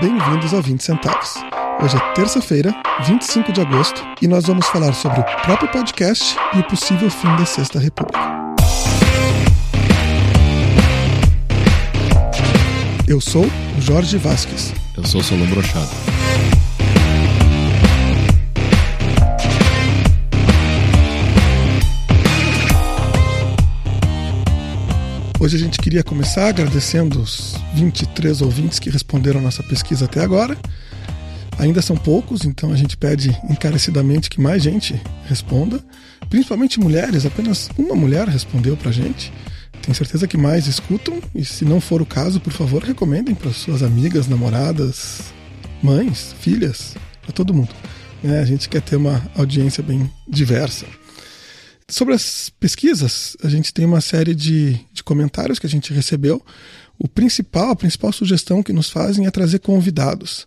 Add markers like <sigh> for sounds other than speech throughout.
Bem-vindos ao 20 Centavos. Hoje é terça-feira, 25 de agosto, e nós vamos falar sobre o próprio podcast e o possível fim da Sexta República. Eu sou o Jorge Vasques. Eu sou Solon Brochado. Hoje a gente queria começar agradecendo os 23 ouvintes que responderam a nossa pesquisa até agora. Ainda são poucos, então a gente pede encarecidamente que mais gente responda, principalmente mulheres, apenas uma mulher respondeu pra gente. Tenho certeza que mais escutam, e se não for o caso, por favor, recomendem para suas amigas, namoradas, mães, filhas, para todo mundo. É, a gente quer ter uma audiência bem diversa. Sobre as pesquisas, a gente tem uma série de, de comentários que a gente recebeu. O principal, a principal sugestão que nos fazem é trazer convidados.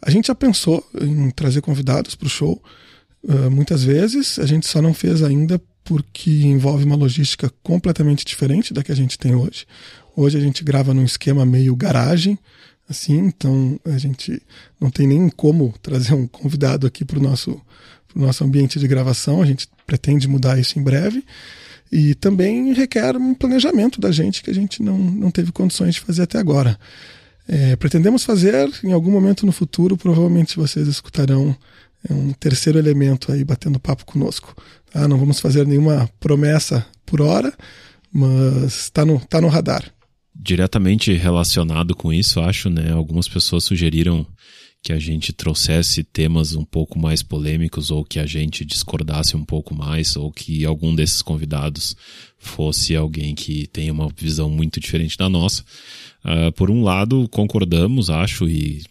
A gente já pensou em trazer convidados para o show uh, muitas vezes, a gente só não fez ainda porque envolve uma logística completamente diferente da que a gente tem hoje. Hoje a gente grava num esquema meio garagem, assim, então a gente não tem nem como trazer um convidado aqui para o nosso, nosso ambiente de gravação, a gente pretende mudar isso em breve. E também requer um planejamento da gente que a gente não, não teve condições de fazer até agora. É, pretendemos fazer em algum momento no futuro, provavelmente vocês escutarão é, um terceiro elemento aí batendo papo conosco. Tá? Não vamos fazer nenhuma promessa por hora, mas está no, tá no radar. Diretamente relacionado com isso, acho, né? Algumas pessoas sugeriram que a gente trouxesse temas um pouco mais polêmicos ou que a gente discordasse um pouco mais ou que algum desses convidados fosse alguém que tenha uma visão muito diferente da nossa. Uh, por um lado, concordamos, acho, e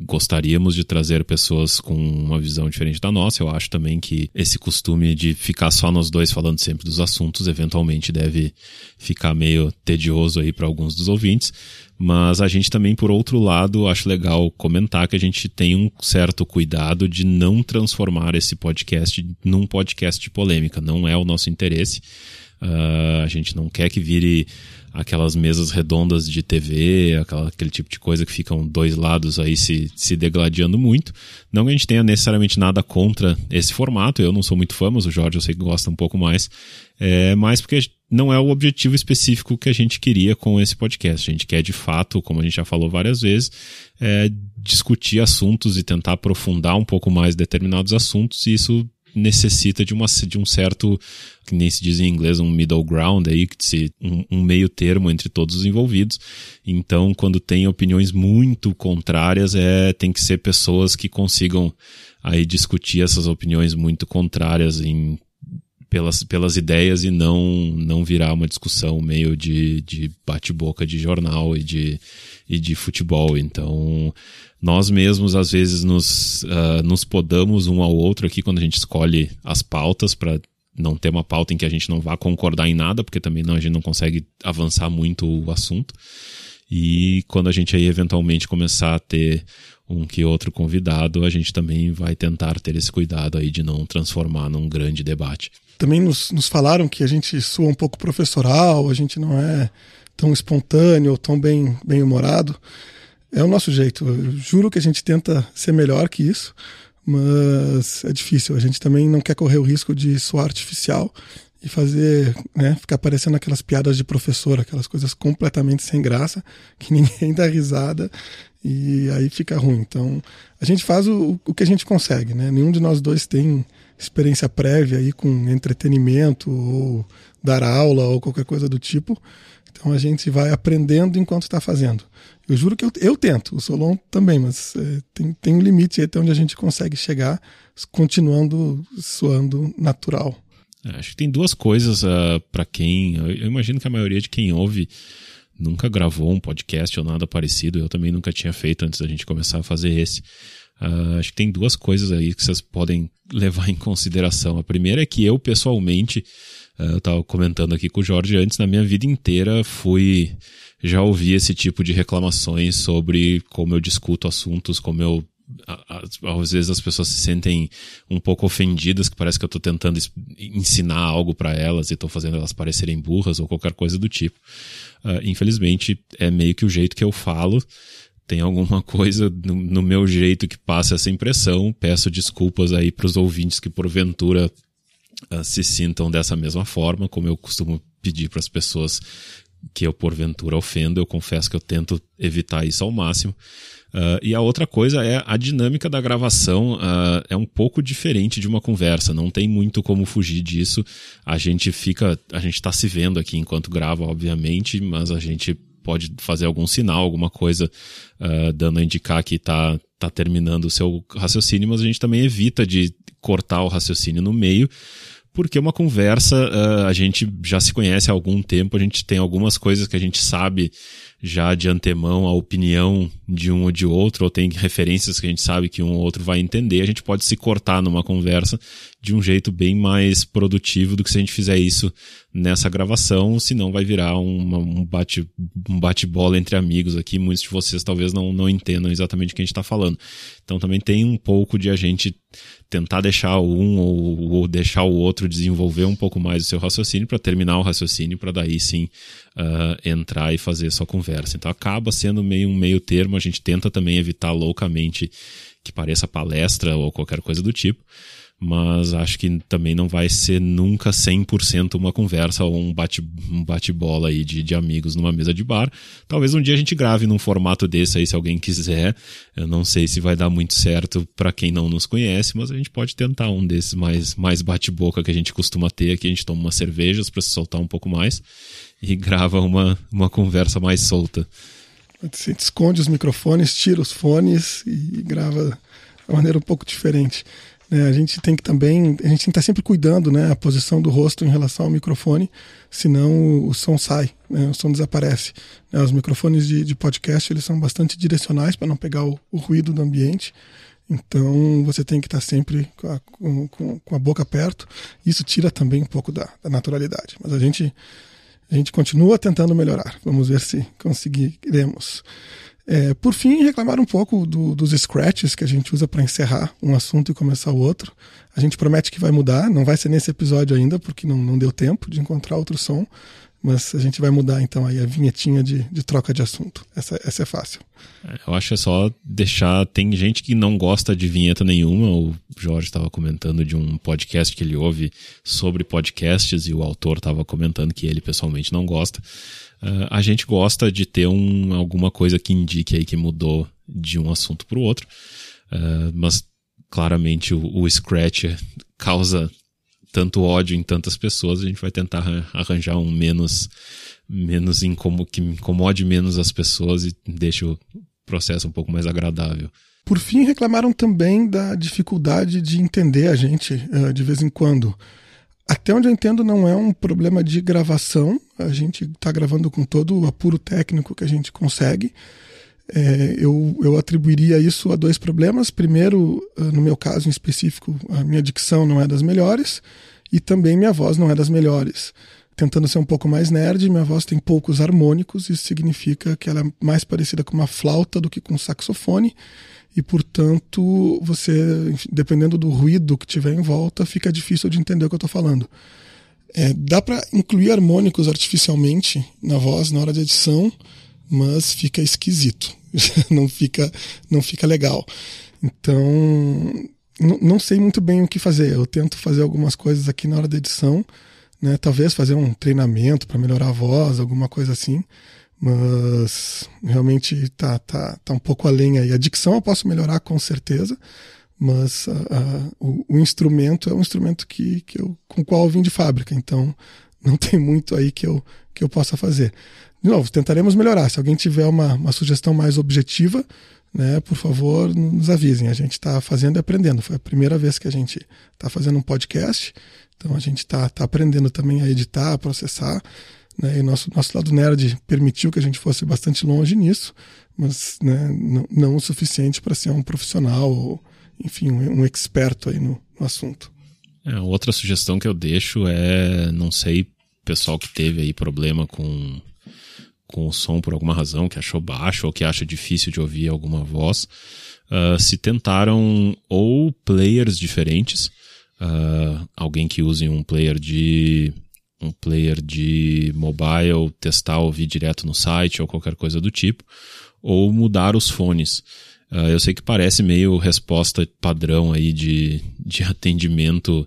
gostaríamos de trazer pessoas com uma visão diferente da nossa. Eu acho também que esse costume de ficar só nós dois falando sempre dos assuntos, eventualmente deve ficar meio tedioso aí para alguns dos ouvintes. Mas a gente também, por outro lado, acho legal comentar que a gente tem um certo cuidado de não transformar esse podcast num podcast de polêmica. Não é o nosso interesse. Uh, a gente não quer que vire aquelas mesas redondas de TV, aquela, aquele tipo de coisa que ficam dois lados aí se, se degladiando muito. Não que a gente tenha necessariamente nada contra esse formato, eu não sou muito fã, mas o Jorge eu sei que gosta um pouco mais. É, mas porque não é o objetivo específico que a gente queria com esse podcast. A gente quer de fato, como a gente já falou várias vezes, é, discutir assuntos e tentar aprofundar um pouco mais determinados assuntos, e isso necessita de, uma, de um certo, que nem se diz em inglês, um middle ground aí, um, um meio termo entre todos os envolvidos. Então, quando tem opiniões muito contrárias, é, tem que ser pessoas que consigam aí discutir essas opiniões muito contrárias em pelas, pelas ideias e não não virar uma discussão meio de, de bate-boca de jornal e de, e de futebol. Então, nós mesmos às vezes nos, uh, nos podamos um ao outro aqui quando a gente escolhe as pautas para não ter uma pauta em que a gente não vá concordar em nada, porque também não, a gente não consegue avançar muito o assunto. E quando a gente aí eventualmente começar a ter um que outro convidado, a gente também vai tentar ter esse cuidado aí de não transformar num grande debate. Também nos, nos falaram que a gente soa um pouco professoral, a gente não é tão espontâneo, tão bem, bem humorado. É o nosso jeito. Eu juro que a gente tenta ser melhor que isso, mas é difícil. A gente também não quer correr o risco de soar artificial e fazer, né, ficar parecendo aquelas piadas de professor, aquelas coisas completamente sem graça, que <laughs> ninguém dá risada e aí fica ruim. Então, a gente faz o, o que a gente consegue, né? Nenhum de nós dois tem experiência prévia aí com entretenimento ou dar aula ou qualquer coisa do tipo. Então a gente vai aprendendo enquanto está fazendo. Eu juro que eu, eu tento, o Solon também, mas é, tem, tem um limite até onde a gente consegue chegar, continuando soando natural. É, acho que tem duas coisas uh, ah, para quem. Eu imagino que a maioria de quem ouve nunca gravou um podcast ou nada parecido. Eu também nunca tinha feito antes da gente começar a fazer esse. Uh, acho que tem duas coisas aí que vocês podem <laughs> levar em consideração. A primeira é que eu, pessoalmente, uh, eu estava comentando aqui com o Jorge antes, na minha vida inteira fui já ouvi esse tipo de reclamações sobre como eu discuto assuntos, como eu às vezes as pessoas se sentem um pouco ofendidas, que parece que eu estou tentando ensinar algo para elas e estou fazendo elas parecerem burras ou qualquer coisa do tipo. Uh, infelizmente, é meio que o jeito que eu falo. tem alguma <laughs> coisa no, no meu jeito que passa essa impressão. Peço desculpas aí para os ouvintes que porventura uh, se sintam dessa mesma forma, como eu costumo pedir para as pessoas que eu porventura ofendo. Eu confesso que eu tento evitar isso ao máximo. Uh, e a outra coisa é a dinâmica da gravação uh, é um pouco diferente de uma conversa, não tem muito como fugir disso. A gente fica, a gente está se vendo aqui enquanto grava, obviamente, mas a gente pode fazer algum sinal, alguma coisa uh, dando a indicar que está tá terminando o seu raciocínio, mas a gente também evita de cortar o raciocínio no meio porque uma conversa uh, a gente já se conhece há algum tempo, a gente tem algumas coisas que a gente sabe já de antemão a opinião de um ou de outro, ou tem referências que a gente sabe que um ou outro vai entender, a gente pode se cortar numa conversa de um jeito bem mais produtivo do que se a gente fizer isso nessa gravação, senão vai virar uma, um bate um bate-bola entre amigos aqui. Muitos de vocês talvez não, não entendam exatamente o que a gente está falando. Então também tem um pouco de a gente tentar deixar um ou, ou deixar o outro desenvolver um pouco mais o seu raciocínio para terminar o raciocínio, para daí sim uh, entrar e fazer sua conversa. Então acaba sendo meio um meio termo, a gente tenta também evitar loucamente que pareça palestra ou qualquer coisa do tipo mas acho que também não vai ser nunca 100% uma conversa ou um bate-bola um bate aí de, de amigos numa mesa de bar. Talvez um dia a gente grave num formato desse aí, se alguém quiser. Eu não sei se vai dar muito certo para quem não nos conhece, mas a gente pode tentar um desses mais, mais bate-boca que a gente costuma ter aqui. A gente toma umas cervejas para se soltar um pouco mais e grava uma, uma conversa mais solta. Você esconde os microfones, tira os fones e grava de maneira um pouco diferente. É, a gente tem que também, a gente tem que estar sempre cuidando, né, a posição do rosto em relação ao microfone, senão o som sai, né, o som desaparece. É, os microfones de, de, podcast eles são bastante direcionais para não pegar o, o, ruído do ambiente. Então você tem que estar sempre com a, com, com a boca perto. Isso tira também um pouco da, da naturalidade. Mas a gente a gente continua tentando melhorar. Vamos ver se conseguiremos. É, por fim, reclamar um pouco do, dos scratches que a gente usa para encerrar um assunto e começar o outro. A gente promete que vai mudar, não vai ser nesse episódio ainda, porque não, não deu tempo de encontrar outro som, mas a gente vai mudar então aí a vinhetinha de, de troca de assunto. Essa, essa é fácil. Eu acho que é só deixar. Tem gente que não gosta de vinheta nenhuma. O Jorge estava comentando de um podcast que ele ouve sobre podcasts e o autor estava comentando que ele pessoalmente não gosta. Uh, a gente gosta de ter um, alguma coisa que indique aí que mudou de um assunto para o outro, uh, mas claramente o, o Scratch causa tanto ódio em tantas pessoas, a gente vai tentar arranjar um menos menos incomo, que incomode menos as pessoas e deixe o processo um pouco mais agradável. Por fim, reclamaram também da dificuldade de entender a gente uh, de vez em quando. Até onde eu entendo, não é um problema de gravação. A gente está gravando com todo o apuro técnico que a gente consegue. É, eu, eu atribuiria isso a dois problemas. Primeiro, ah, no meu caso em específico, a minha dicção não é das melhores e também minha voz não é das melhores. Tentando ser um pouco mais nerd, minha voz tem poucos harmônicos, isso significa que ela é mais parecida com uma flauta do que com um saxofone e, portanto, você, dependendo do ruído que tiver em volta, fica difícil de entender o que eu estou falando. É, dá para incluir harmônicos artificialmente na voz na hora de edição, mas fica esquisito, <laughs> não fica, não fica legal. Então, não sei muito bem o que fazer. Eu tento fazer algumas coisas aqui na hora da edição, né? Talvez fazer um treinamento para melhorar a voz, alguma coisa assim mas realmente tá, tá, tá um pouco além aí. A dicção eu posso melhorar com certeza, mas o, o, instrumento é um instrumento que, que eu, com o qual eu vim de fábrica, então <laughs> não tem muito aí que eu, que eu possa fazer. De novo, tentaremos melhorar. Se alguém tiver uma, uma sugestão mais objetiva, né, por favor, nos avisem. A gente está fazendo e aprendendo. Foi a primeira vez que a gente está fazendo um podcast, então a gente está tá aprendendo também a editar, a processar. Né? E nosso, nosso lado nerd permitiu que a gente fosse bastante longe nisso, mas né, não, não o suficiente para ser um profissional ou, enfim, um, um experto aí no, no assunto. É, outra sugestão que eu deixo é, não sei, pessoal que teve aí problema com, com o som por alguma razão, que achou baixo ou que acha difícil de ouvir alguma voz, uh, se tentaram ou players diferentes, uh, alguém que use um player de um player de mobile, testar, ouvir direto no site ou qualquer coisa do tipo, ou mudar os fones. Uh, eu sei que parece meio resposta padrão aí de, de atendimento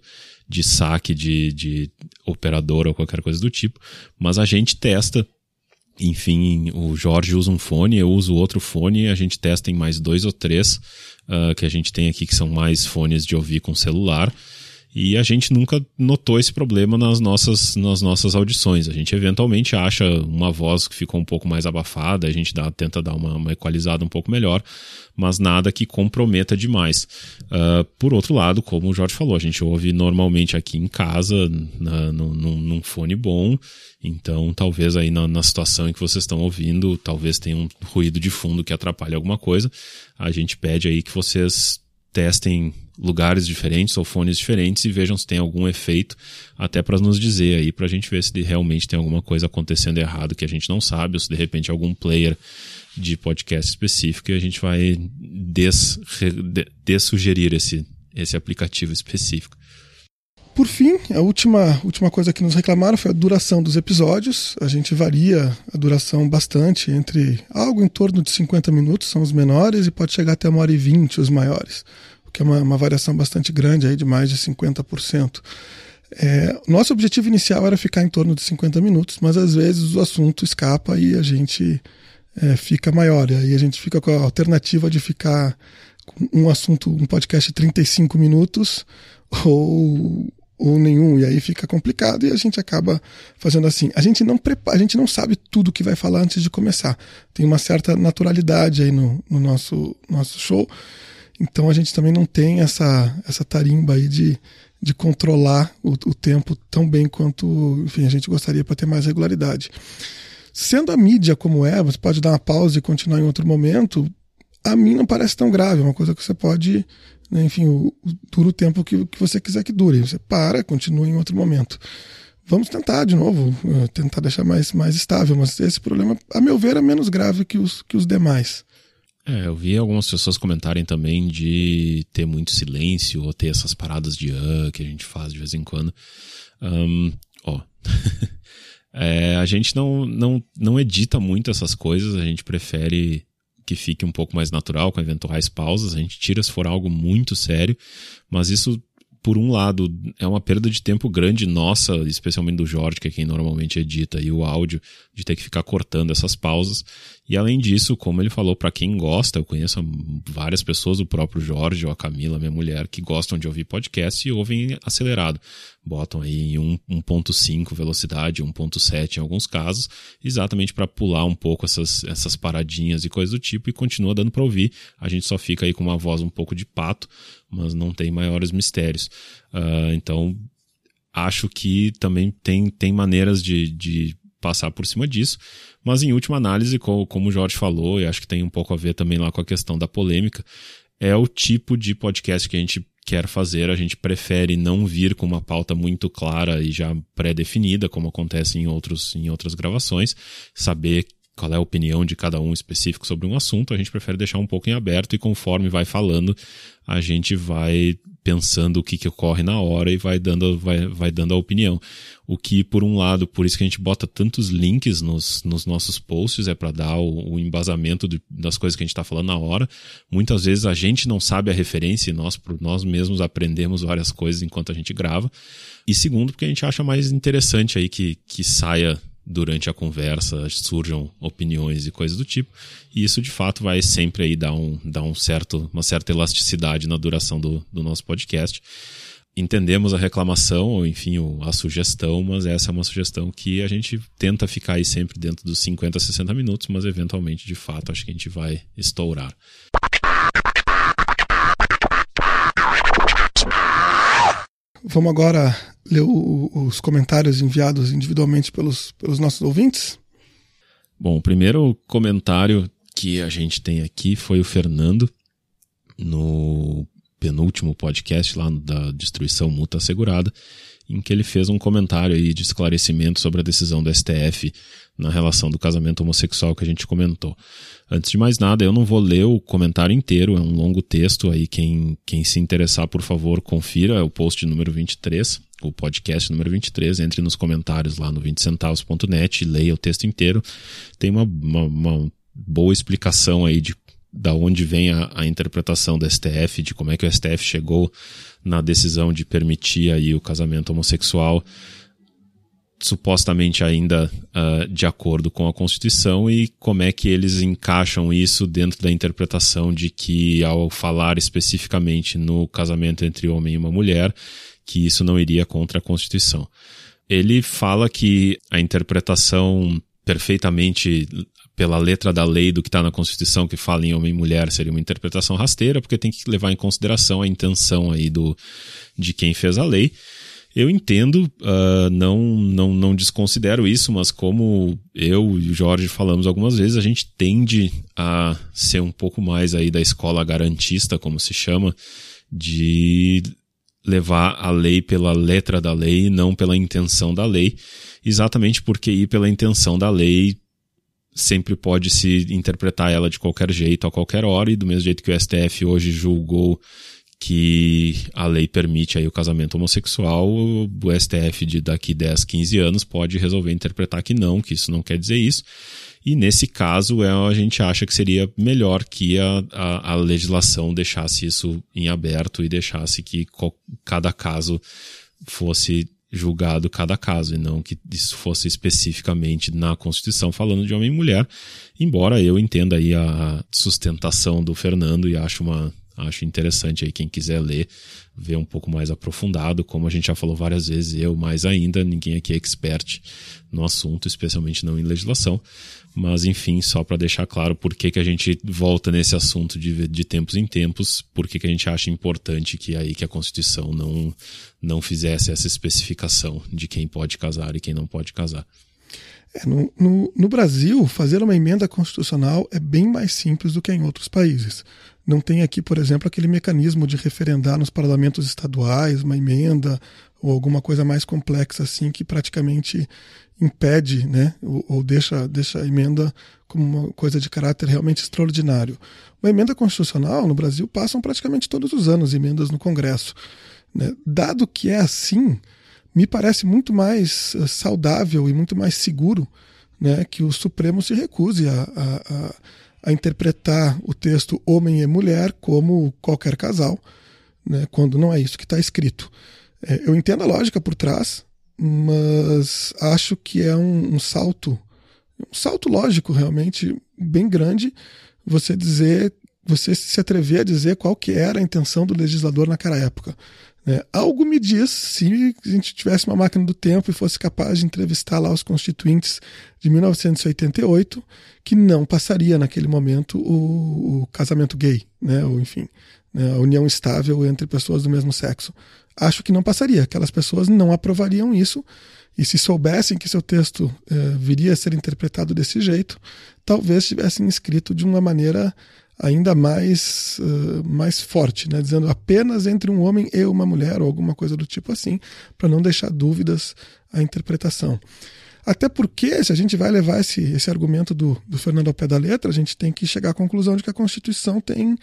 de saque de, de operador ou qualquer coisa do tipo, mas a gente testa. Enfim, o Jorge usa um fone, eu uso outro fone, a gente testa em mais dois ou três uh, que a gente tem aqui que são mais fones de ouvir com celular. E a gente nunca notou esse problema nas nossas, nas nossas audições. A gente eventualmente acha uma voz que ficou um pouco mais abafada, a gente dá, tenta dar uma, uma equalizada um pouco melhor, mas nada que comprometa demais. Uh, por outro lado, como o Jorge falou, a gente ouve normalmente aqui em casa, na, num, num, fone bom, então talvez aí na, na situação em que vocês estão ouvindo, talvez tenha um ruído de fundo que atrapalhe alguma coisa. A gente pede aí que vocês testem lugares diferentes ou fones diferentes e vejam se tem algum efeito, até para nos dizer aí, para a gente ver se realmente tem alguma coisa acontecendo errado que a gente não sabe, ou se de repente algum player de podcast específico e a gente vai des, dessugerir esse, esse aplicativo específico. Por fim, a última, última coisa que nos reclamaram foi a duração dos episódios. A gente varia a duração bastante, entre algo em torno de 50 minutos, são os menores, e pode chegar até uma hora e vinte, os maiores que é uma, uma variação bastante grande, aí de mais de 50%. É, nosso objetivo inicial era ficar em torno de 50 minutos, mas às vezes o assunto escapa e a gente é, fica maior. E aí a gente fica com a alternativa de ficar com um assunto, um podcast de 35 minutos <laughs> ou, ou nenhum. E aí fica complicado e a gente acaba fazendo assim. A gente não prepara, a gente não sabe tudo que vai falar antes de começar. Tem uma certa naturalidade aí no, no nosso, nosso show. Então a gente também não tem essa, essa tarimba aí de, de controlar o, o tempo tão bem quanto enfim, a gente gostaria para ter mais regularidade. Sendo a mídia como é, você pode dar uma pausa e continuar em outro momento, a mim não parece tão grave, é uma coisa que você pode, né, enfim, o, o, dura o tempo que, que você quiser que dure. Você para, continua em outro momento. Vamos tentar de novo, eh, tentar deixar mais, mais estável, mas esse problema, a meu ver, é menos grave que os, que os demais. É, eu vi algumas pessoas comentarem também de ter muito silêncio ou ter essas paradas de ah que a gente faz de vez em quando. Um, ó. <laughs> é, a gente não, não, não edita muito essas coisas, a gente prefere que fique um pouco mais natural, com eventuais pausas. A gente tira se for algo muito sério, mas isso por um lado, é uma perda de tempo grande nossa, especialmente do Jorge, que é quem normalmente edita e o áudio, de ter que ficar cortando essas pausas. E além disso, como ele falou, para quem gosta, eu conheço várias pessoas, o próprio Jorge ou a Camila, minha mulher, que gostam de ouvir podcast e ouvem acelerado. Botam aí em 1.5 velocidade, 1.7 em alguns casos, exatamente para pular um pouco essas, essas paradinhas e coisas do tipo e continua dando para ouvir. A gente só fica aí com uma voz um pouco de pato, mas não tem maiores mistérios. Uh, então, acho que também tem, tem maneiras de, de passar por cima disso. Mas em última análise, como o Jorge falou, e acho que tem um pouco a ver também lá com a questão da polêmica, é o tipo de podcast que a gente quer fazer. A gente prefere não vir com uma pauta muito clara e já pré-definida, como acontece em, outros, em outras gravações, saber qual é a opinião de cada um específico sobre um assunto, a gente prefere deixar um pouco em aberto e conforme vai falando, a gente vai pensando o que, que ocorre na hora e vai dando, vai, vai dando a opinião. O que, por um lado, por isso que a gente bota tantos links nos, nos nossos posts, é para dar o, o embasamento das coisas que a gente está falando na hora. Muitas vezes a gente não sabe a referência e nós, nós mesmos aprendemos várias coisas enquanto a gente grava. E segundo, porque a gente acha mais interessante aí que, que saia durante a conversa surjam opiniões e coisas do tipo. E isso de fato vai sempre aí dar, um, dar um certo, uma certa elasticidade na duração do, do nosso podcast. Entendemos a reclamação, ou enfim, a sugestão, mas essa é uma sugestão que a gente tenta ficar aí sempre dentro dos 50 a 60 minutos, mas eventualmente, de fato, acho que a gente vai estourar. Vamos agora ler o, os comentários enviados individualmente pelos, pelos nossos ouvintes? Bom, o primeiro comentário que a gente tem aqui foi o Fernando, no penúltimo podcast lá da Destruição Multa Assegurada, em que ele fez um comentário aí de esclarecimento sobre a decisão do STF na relação do casamento homossexual que a gente comentou. Antes de mais nada, eu não vou ler o comentário inteiro, é um longo texto aí. Quem, quem se interessar, por favor, confira, o post número 23. o podcast número 23, entre nos comentários lá no 20centavos.net, leia o texto inteiro. Tem uma, uma, uma boa explicação aí de da onde vem a, a, interpretação do STF, de como é que o STF chegou na decisão de permitir aí o casamento homossexual supostamente ainda uh, de acordo com a Constituição e como é que eles encaixam isso dentro da interpretação de que ao falar especificamente no casamento entre homem e uma mulher, que isso não iria contra a Constituição. Ele fala que a interpretação perfeitamente pela letra da lei do que está na Constituição que fala em homem e mulher seria uma interpretação rasteira, porque tem que levar em consideração a intenção aí do, de quem fez a lei. Eu entendo, uh, não, não, não desconsidero isso, mas como eu e o Jorge falamos algumas vezes, a gente tende a ser um pouco mais aí da escola garantista, como se chama, de levar a lei pela letra da lei e não pela intenção da lei, exatamente porque ir pela intenção da lei sempre pode se interpretar ela de qualquer jeito, a qualquer hora, e do mesmo jeito que o STF hoje julgou que a lei permite aí o casamento homossexual, o STF de daqui 10, 15 anos pode resolver interpretar que não, que isso não quer dizer isso. E nesse caso, é, a gente acha que seria melhor que a, a, a legislação deixasse isso em aberto e deixasse que cada caso fosse julgado cada caso e não que isso fosse especificamente na Constituição falando de homem e mulher, embora eu entenda aí a sustentação do Fernando e acho uma Acho interessante aí quem quiser ler, ver um pouco mais aprofundado, como a gente já falou várias vezes, eu mais ainda, ninguém aqui é expert no assunto, especialmente não em legislação. Mas enfim, só para deixar claro por que, que a gente volta nesse assunto de, de tempos em tempos, por que, que a gente acha importante que aí que a Constituição não, não fizesse essa especificação de quem pode casar e quem não pode casar. É, no, no, no, Brasil, fazer uma emenda constitucional é bem mais simples do que em outros países. Não tem aqui, por exemplo, aquele mecanismo de referendar nos parlamentos estaduais uma emenda ou alguma coisa mais complexa assim que praticamente impede, né, ou, ou deixa, deixa a emenda como uma coisa de caráter realmente extraordinário. Uma emenda constitucional no Brasil passam praticamente todos os anos emendas no Congresso. Né? Dado que é assim, me parece muito mais eh, saudável e muito mais seguro né, que o Supremo se recuse a, a, a, interpretar o texto homem e mulher como qualquer casal, né, quando não é isso que está escrito. É, eu entendo a lógica por trás, mas acho que é um, um salto, um salto lógico realmente bem grande você dizer, você se atrever a dizer qual que era a intenção do legislador naquela época. É, algo me diz, se a gente tivesse uma máquina do tempo e fosse capaz de entrevistar lá os constituintes de 1988, que não passaria naquele momento o, o casamento gay, né? ou enfim, né? a união estável entre pessoas do mesmo sexo. Acho que não passaria, aquelas pessoas não aprovariam isso, e se soubessem que seu texto eh, viria a ser interpretado desse jeito, talvez tivessem escrito de uma maneira ainda mais, uh, mais forte, né? dizendo apenas entre um homem e uma mulher, ou alguma coisa do tipo assim, para não deixar dúvidas à interpretação. Até porque, se a gente vai levar esse, esse argumento do, do Fernando ao pé da letra, a gente tem que chegar à conclusão de que a Constituição tem,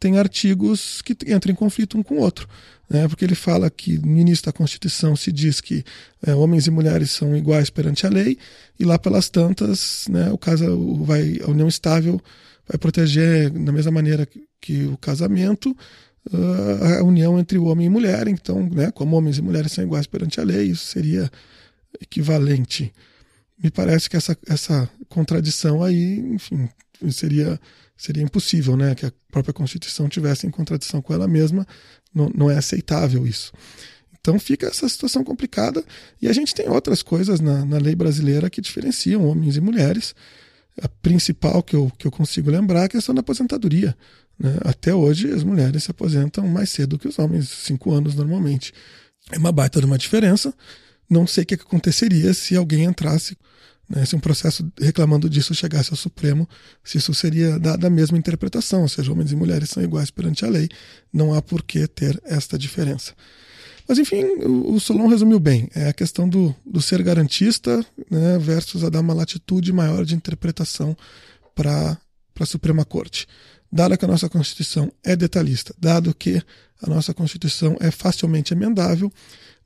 tem artigos que entram em conflito um com o outro. Né? Porque ele fala que no início da Constituição se diz que é, homens e mulheres são iguais perante a lei, e lá pelas tantas, né, o caso vai, a união estável vai proteger da mesma maneira que o casamento ah, a união entre homem e mulher. Então, né, como homens e mulheres são iguais perante a lei, isso seria equivalente. Me parece que essa, essa contradição aí, enfim, seria, seria impossível, né? Que a própria Constituição tivesse em contradição com ela mesma. Não, não é aceitável isso. Então fica essa situação complicada. E a gente tem outras coisas na, na lei brasileira que diferenciam homens e mulheres a principal que eu, que eu consigo lembrar é a questão da aposentadoria. Né? Até hoje, as mulheres se aposentam mais cedo que os homens, cinco anos normalmente. É uma baita de uma diferença. Não sei o que aconteceria se alguém entrasse, né, se um processo reclamando disso chegasse ao Supremo, se isso seria dada a mesma interpretação, ou seja, homens e mulheres são iguais perante a lei, não há por que ter esta diferença. Mas enfim, o, Solon resumiu bem. É a questão do, do ser garantista né, versus a dar uma latitude maior de interpretação para a Suprema Corte. Dado que a nossa Constituição é detalhista, dado que a nossa Constituição é facilmente emendável,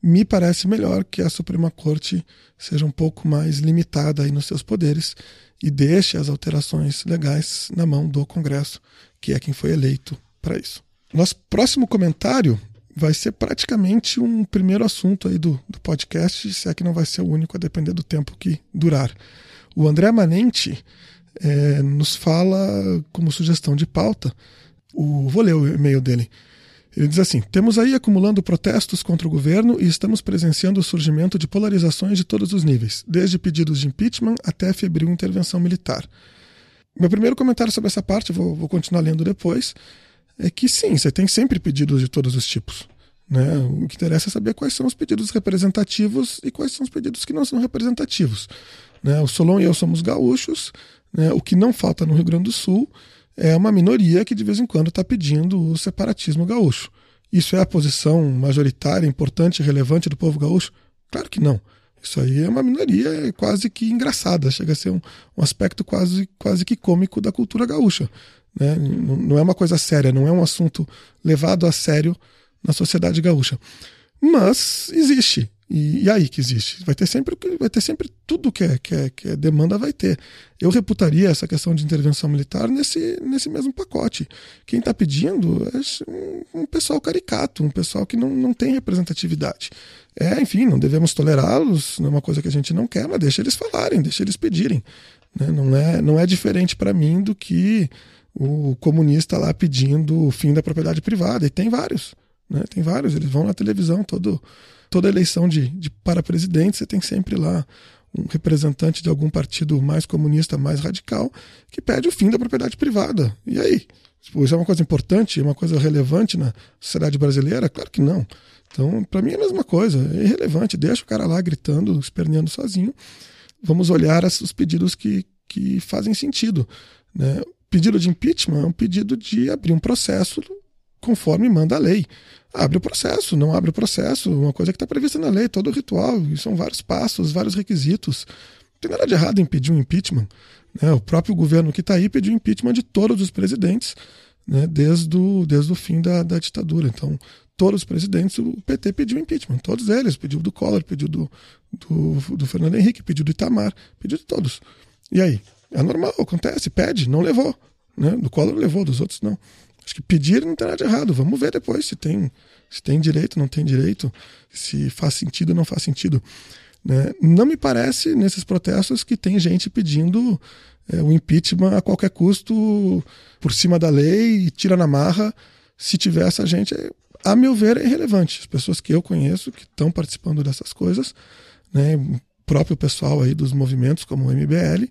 me parece melhor que a Suprema Corte seja um pouco mais limitada aí nos seus poderes e deixe as alterações legais na mão do Congresso, que é quem foi eleito para isso. Nosso próximo comentário vai ser praticamente um primeiro assunto aí do, do podcast, se é que não vai ser o único, a depender do tempo que durar. O André Manente é, nos fala como sugestão de pauta, o, vou ler o e-mail dele. Ele diz assim: Temos aí acumulando protestos contra o governo e estamos presenciando o surgimento de polarizações de todos os níveis, desde pedidos de impeachment até febril intervenção militar. Meu primeiro comentário sobre essa parte, vou, vou continuar lendo depois, é que sim, você tem sempre pedidos de todos os tipos. Né? O que interessa é saber quais são os pedidos representativos e quais são os pedidos que não são representativos. Né? O Solon e eu somos gaúchos, né? o que não falta no Rio Grande do Sul é uma minoria que de vez em quando está pedindo o separatismo gaúcho. Isso é a posição majoritária, importante e relevante do povo gaúcho? Claro que não. Isso aí é uma minoria quase que engraçada, chega a ser um, um aspecto quase, quase que cômico da cultura gaúcha. Né? Não, é uma coisa séria, não é um assunto levado a sério na sociedade gaúcha. Mas existe. E, e, aí que existe? Vai ter sempre, vai ter sempre tudo que é, que, é, que é demanda, vai ter. Eu reputaria essa questão de intervenção militar nesse, nesse mesmo pacote. Quem está pedindo é um, um, pessoal caricato, um pessoal que não, não tem representatividade. É, enfim, não devemos tolerá-los, não é uma coisa que a gente não quer, mas deixa eles falarem, deixa eles pedirem. Né? Não, é, não é diferente para mim do que o comunista lá pedindo o fim da propriedade privada. E tem vários. Né? Tem vários, eles vão na televisão todo toda eleição de, de para presidente, você tem sempre lá um representante de algum partido mais comunista, mais radical, que pede o fim da propriedade privada. E aí? Tipo, isso é uma coisa importante, é uma coisa relevante na sociedade brasileira? Claro que não. Então, para mim é a mesma coisa, é irrelevante. Deixa o cara lá gritando, esperneando sozinho. Vamos olhar os pedidos que, que fazem sentido. Né? Pedido de impeachment é um pedido de abrir um processo conforme manda a lei. Abre o processo, não abre o processo, uma coisa que está prevista na lei, todo o ritual, são vários passos, vários requisitos. Não tem nada de errado em pedir um impeachment. Né? O próprio governo que está aí pediu impeachment de todos os presidentes, né? desde, o, desde o fim da, da ditadura. Então, todos os presidentes, o PT pediu impeachment, todos eles. Pediu do Collor, pediu do, do, do Fernando Henrique, pediu do Itamar, pediu de todos. E aí? É normal, acontece, pede, não levou. Né? Do Collor levou, dos outros não. Acho que pedir não tem nada de errado. Vamos ver depois se tem, se tem direito, não tem direito, se faz sentido ou não faz sentido. Né? Não me parece nesses protestos que tem gente pedindo é, o impeachment a qualquer custo por cima da lei e tira na marra. Se tiver essa gente, a meu ver, é irrelevante. As pessoas que eu conheço que estão participando dessas coisas, né, o próprio pessoal aí dos movimentos como o MBL,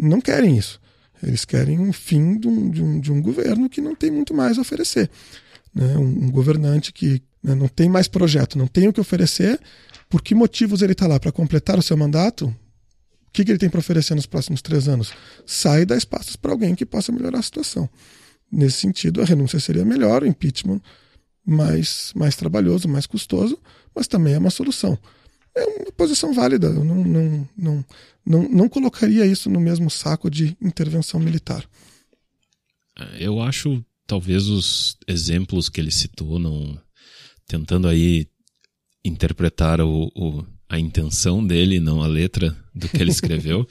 não querem isso. Eles querem um fim de um, de um, de um governo que não tem muito mais a oferecer. Né? Um, um governante que né, não tem mais projeto, não tem o que oferecer. Por que motivos ele está lá? Para completar o seu mandato? O que, que ele tem para oferecer nos próximos três anos? Sai e dá espaços para alguém que possa melhorar a situação. Nesse sentido, a renúncia seria melhor, o impeachment mais, mais trabalhoso, mais custoso, mas também é uma solução é uma posição válida. Eu não, não, não, não, não colocaria isso no mesmo saco de intervenção militar. É, eu acho, talvez, os exemplos que ele citou, não, tentando aí interpretar o, o, a intenção dele, não a letra do que ele <laughs> escreveu.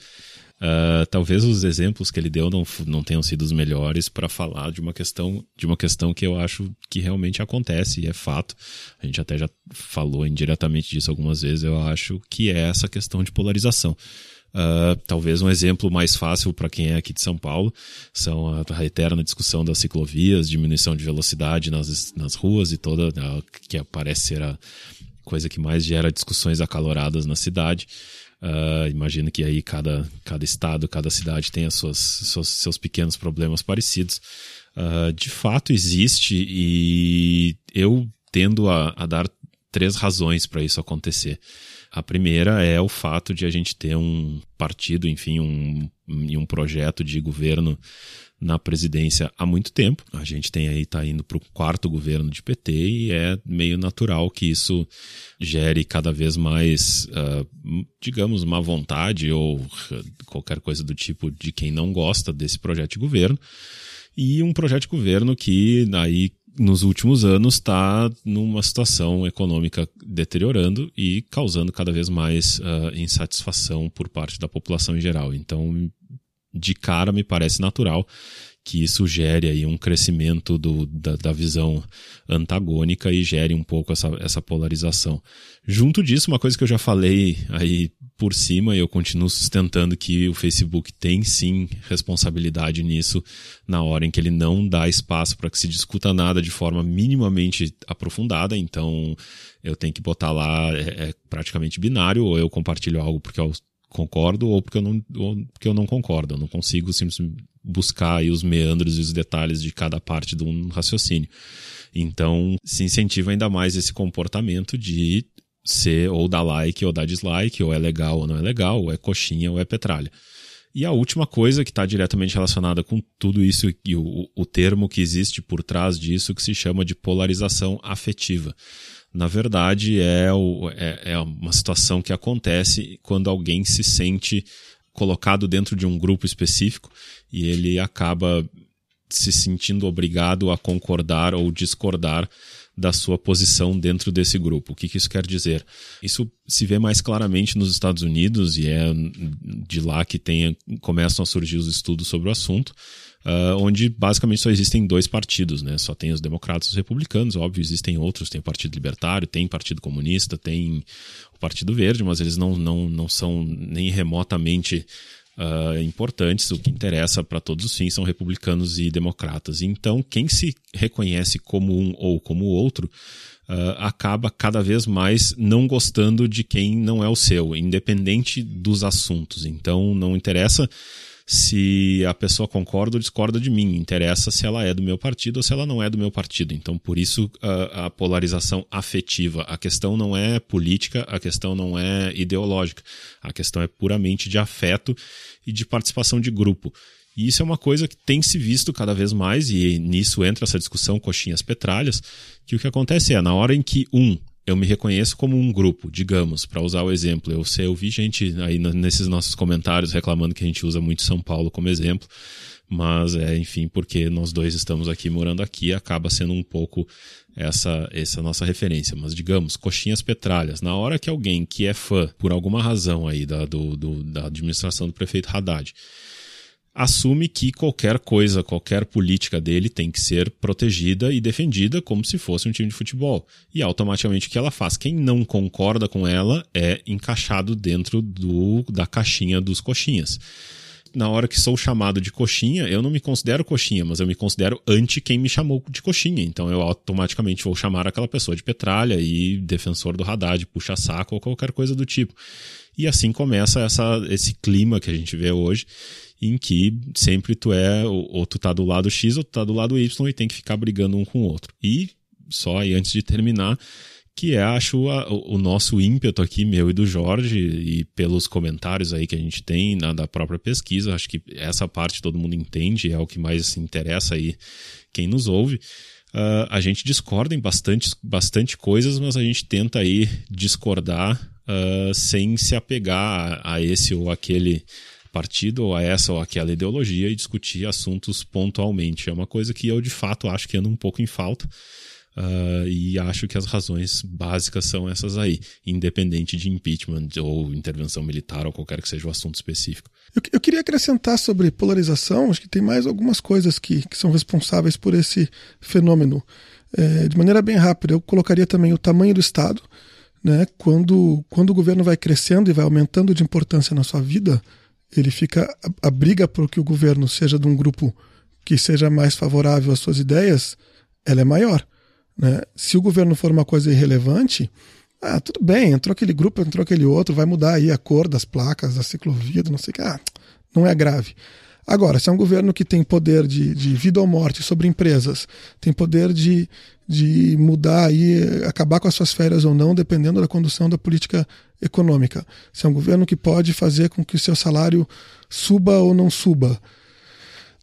Uh, talvez os exemplos que ele deu não, não tenham sido os melhores para falar de uma questão de uma questão que eu acho que realmente acontece e é fato. A gente até já falou indiretamente disso algumas vezes. Eu acho que é essa questão de polarização. Uh, talvez um exemplo mais fácil para quem é aqui de São Paulo são a, a eterna discussão das ciclovias, diminuição de velocidade nas, nas ruas e toda uh, que parece ser a coisa que mais gera discussões acaloradas na cidade. Uh, imagino que aí cada, cada estado, cada cidade tem as suas, seus, seus pequenos problemas parecidos. Uh, de fato existe e eu tendo a, a dar três razões para isso acontecer. A primeira é o fato de a gente ter um partido, enfim, um, um projeto de governo na presidência há muito tempo. A gente tem aí, tá indo para o quarto governo de PT e é meio natural que isso gere cada vez mais, uh, digamos, má vontade ou qualquer coisa do tipo de quem não gosta desse projeto de governo. E um projeto de governo que aí nos últimos anos está numa situação econômica deteriorando e causando cada vez mais uh, insatisfação por parte da população em geral. Então, de cara, me parece natural que isso gere aí um crescimento do, da, da, visão antagônica e gere um pouco essa, essa polarização. Junto disso, uma coisa que eu já falei aí por cima, e eu continuo sustentando que o Facebook tem sim responsabilidade nisso na hora em que ele não dá espaço para que se discuta nada de forma minimamente aprofundada, então eu tenho que botar lá, é, é praticamente binário, ou eu compartilho algo porque eu concordo ou porque eu não, porque eu não concordo. Eu não consigo simplesmente buscar os meandros e os detalhes de cada parte de um raciocínio. Então, se incentiva ainda mais esse comportamento de ser ou dar like ou dar dislike, ou é legal ou não é legal, ou é coxinha ou é petralha. E a última coisa que está diretamente relacionada com tudo isso e o, o termo que existe por trás disso que se chama de polarização afetiva na verdade é, o, é, é uma situação que acontece quando alguém se sente colocado dentro de um grupo específico e ele acaba se sentindo obrigado a concordar ou discordar da sua posição dentro desse grupo. O que, que, isso quer dizer? Isso se vê mais claramente nos Estados Unidos e é de lá que tem, começam a surgir os estudos sobre o assunto uh, onde basicamente só existem dois partidos, né? Só tem os democratas e os republicanos, óbvio, existem outros, tem o Partido Libertário, tem Partido Comunista, tem o Partido Verde, mas eles não, não, não são nem remotamente Uh, importantes, o que interessa para todos os fins são republicanos e democratas. Então, quem se reconhece como um ou como outro uh, acaba cada vez mais não gostando de quem não é o seu, independente dos assuntos. Então, não interessa se a pessoa concorda ou discorda de mim. Interessa se ela é do meu partido ou se ela não é do meu partido. Então, por isso, a, a polarização afetiva. A questão não é política, a questão não é ideológica. A questão é puramente de afeto e de participação de grupo. E isso é uma coisa que tem se visto cada vez mais, e nisso entra essa discussão coxinhas petralhas, que o que acontece é, na hora em que um eu me reconheço como um grupo, digamos, para usar o exemplo. Eu sei, eu vi gente aí nesses nossos comentários reclamando que a gente usa muito São Paulo como exemplo, mas é, enfim, porque nós dois estamos aqui morando aqui, acaba sendo um pouco essa essa nossa referência. Mas digamos, coxinhas petralhas. Na hora que alguém que é fã, por alguma razão aí da, do, do da administração do prefeito Haddad, assume que qualquer coisa, qualquer política dele tem que ser protegida e defendida como se fosse um time de futebol. E automaticamente o que ela faz? Quem não concorda com ela é encaixado dentro do, da caixinha dos coxinhas. Na hora que sou chamado de coxinha, eu não me considero coxinha, mas eu me considero anti quem me chamou de coxinha. Então eu automaticamente vou chamar aquela pessoa de petralha e defensor do Haddad, puxa-saco ou qualquer coisa do tipo. E assim começa essa, esse clima que a gente vê hoje em que sempre tu é, ou tu tá do lado X ou tu tá do lado Y e tem que ficar brigando um com o outro. E só aí antes de terminar, que é, acho, a, o nosso ímpeto aqui, meu e do Jorge, e pelos comentários aí que a gente tem na, da própria pesquisa, acho que essa parte todo mundo entende, é o que mais interessa aí quem nos ouve. Uh, a gente discorda em bastante, bastante coisas, mas a gente tenta aí discordar uh, sem se apegar a, a esse ou aquele partido ou a essa ou aquela ideologia e discutir assuntos pontualmente. É uma coisa que eu de fato acho que anda um pouco em falta. Uh, e acho que as razões básicas são essas aí, independente de impeachment ou intervenção militar ou qualquer que seja o assunto específico. Eu, eu queria acrescentar sobre polarização, acho que tem mais algumas coisas que, que são responsáveis por esse fenômeno. É, de maneira bem rápida, eu colocaria também o tamanho do Estado. Né? Quando, quando o governo vai crescendo e vai aumentando de importância na sua vida, ele fica a, a briga por que o governo seja de um grupo que seja mais favorável às suas ideias, ela é maior. Né? Se o governo for uma coisa irrelevante, ah, tudo bem, entrou aquele grupo, entrou aquele outro, vai mudar aí a cor das placas, da ciclovia, não sei o que, ah, não é grave. Agora, se é um governo que tem poder de, de vida ou morte sobre empresas, tem poder de, de mudar aí, acabar com as suas férias ou não, dependendo da condução da política econômica. Se é um governo que pode fazer com que o seu salário suba ou não suba.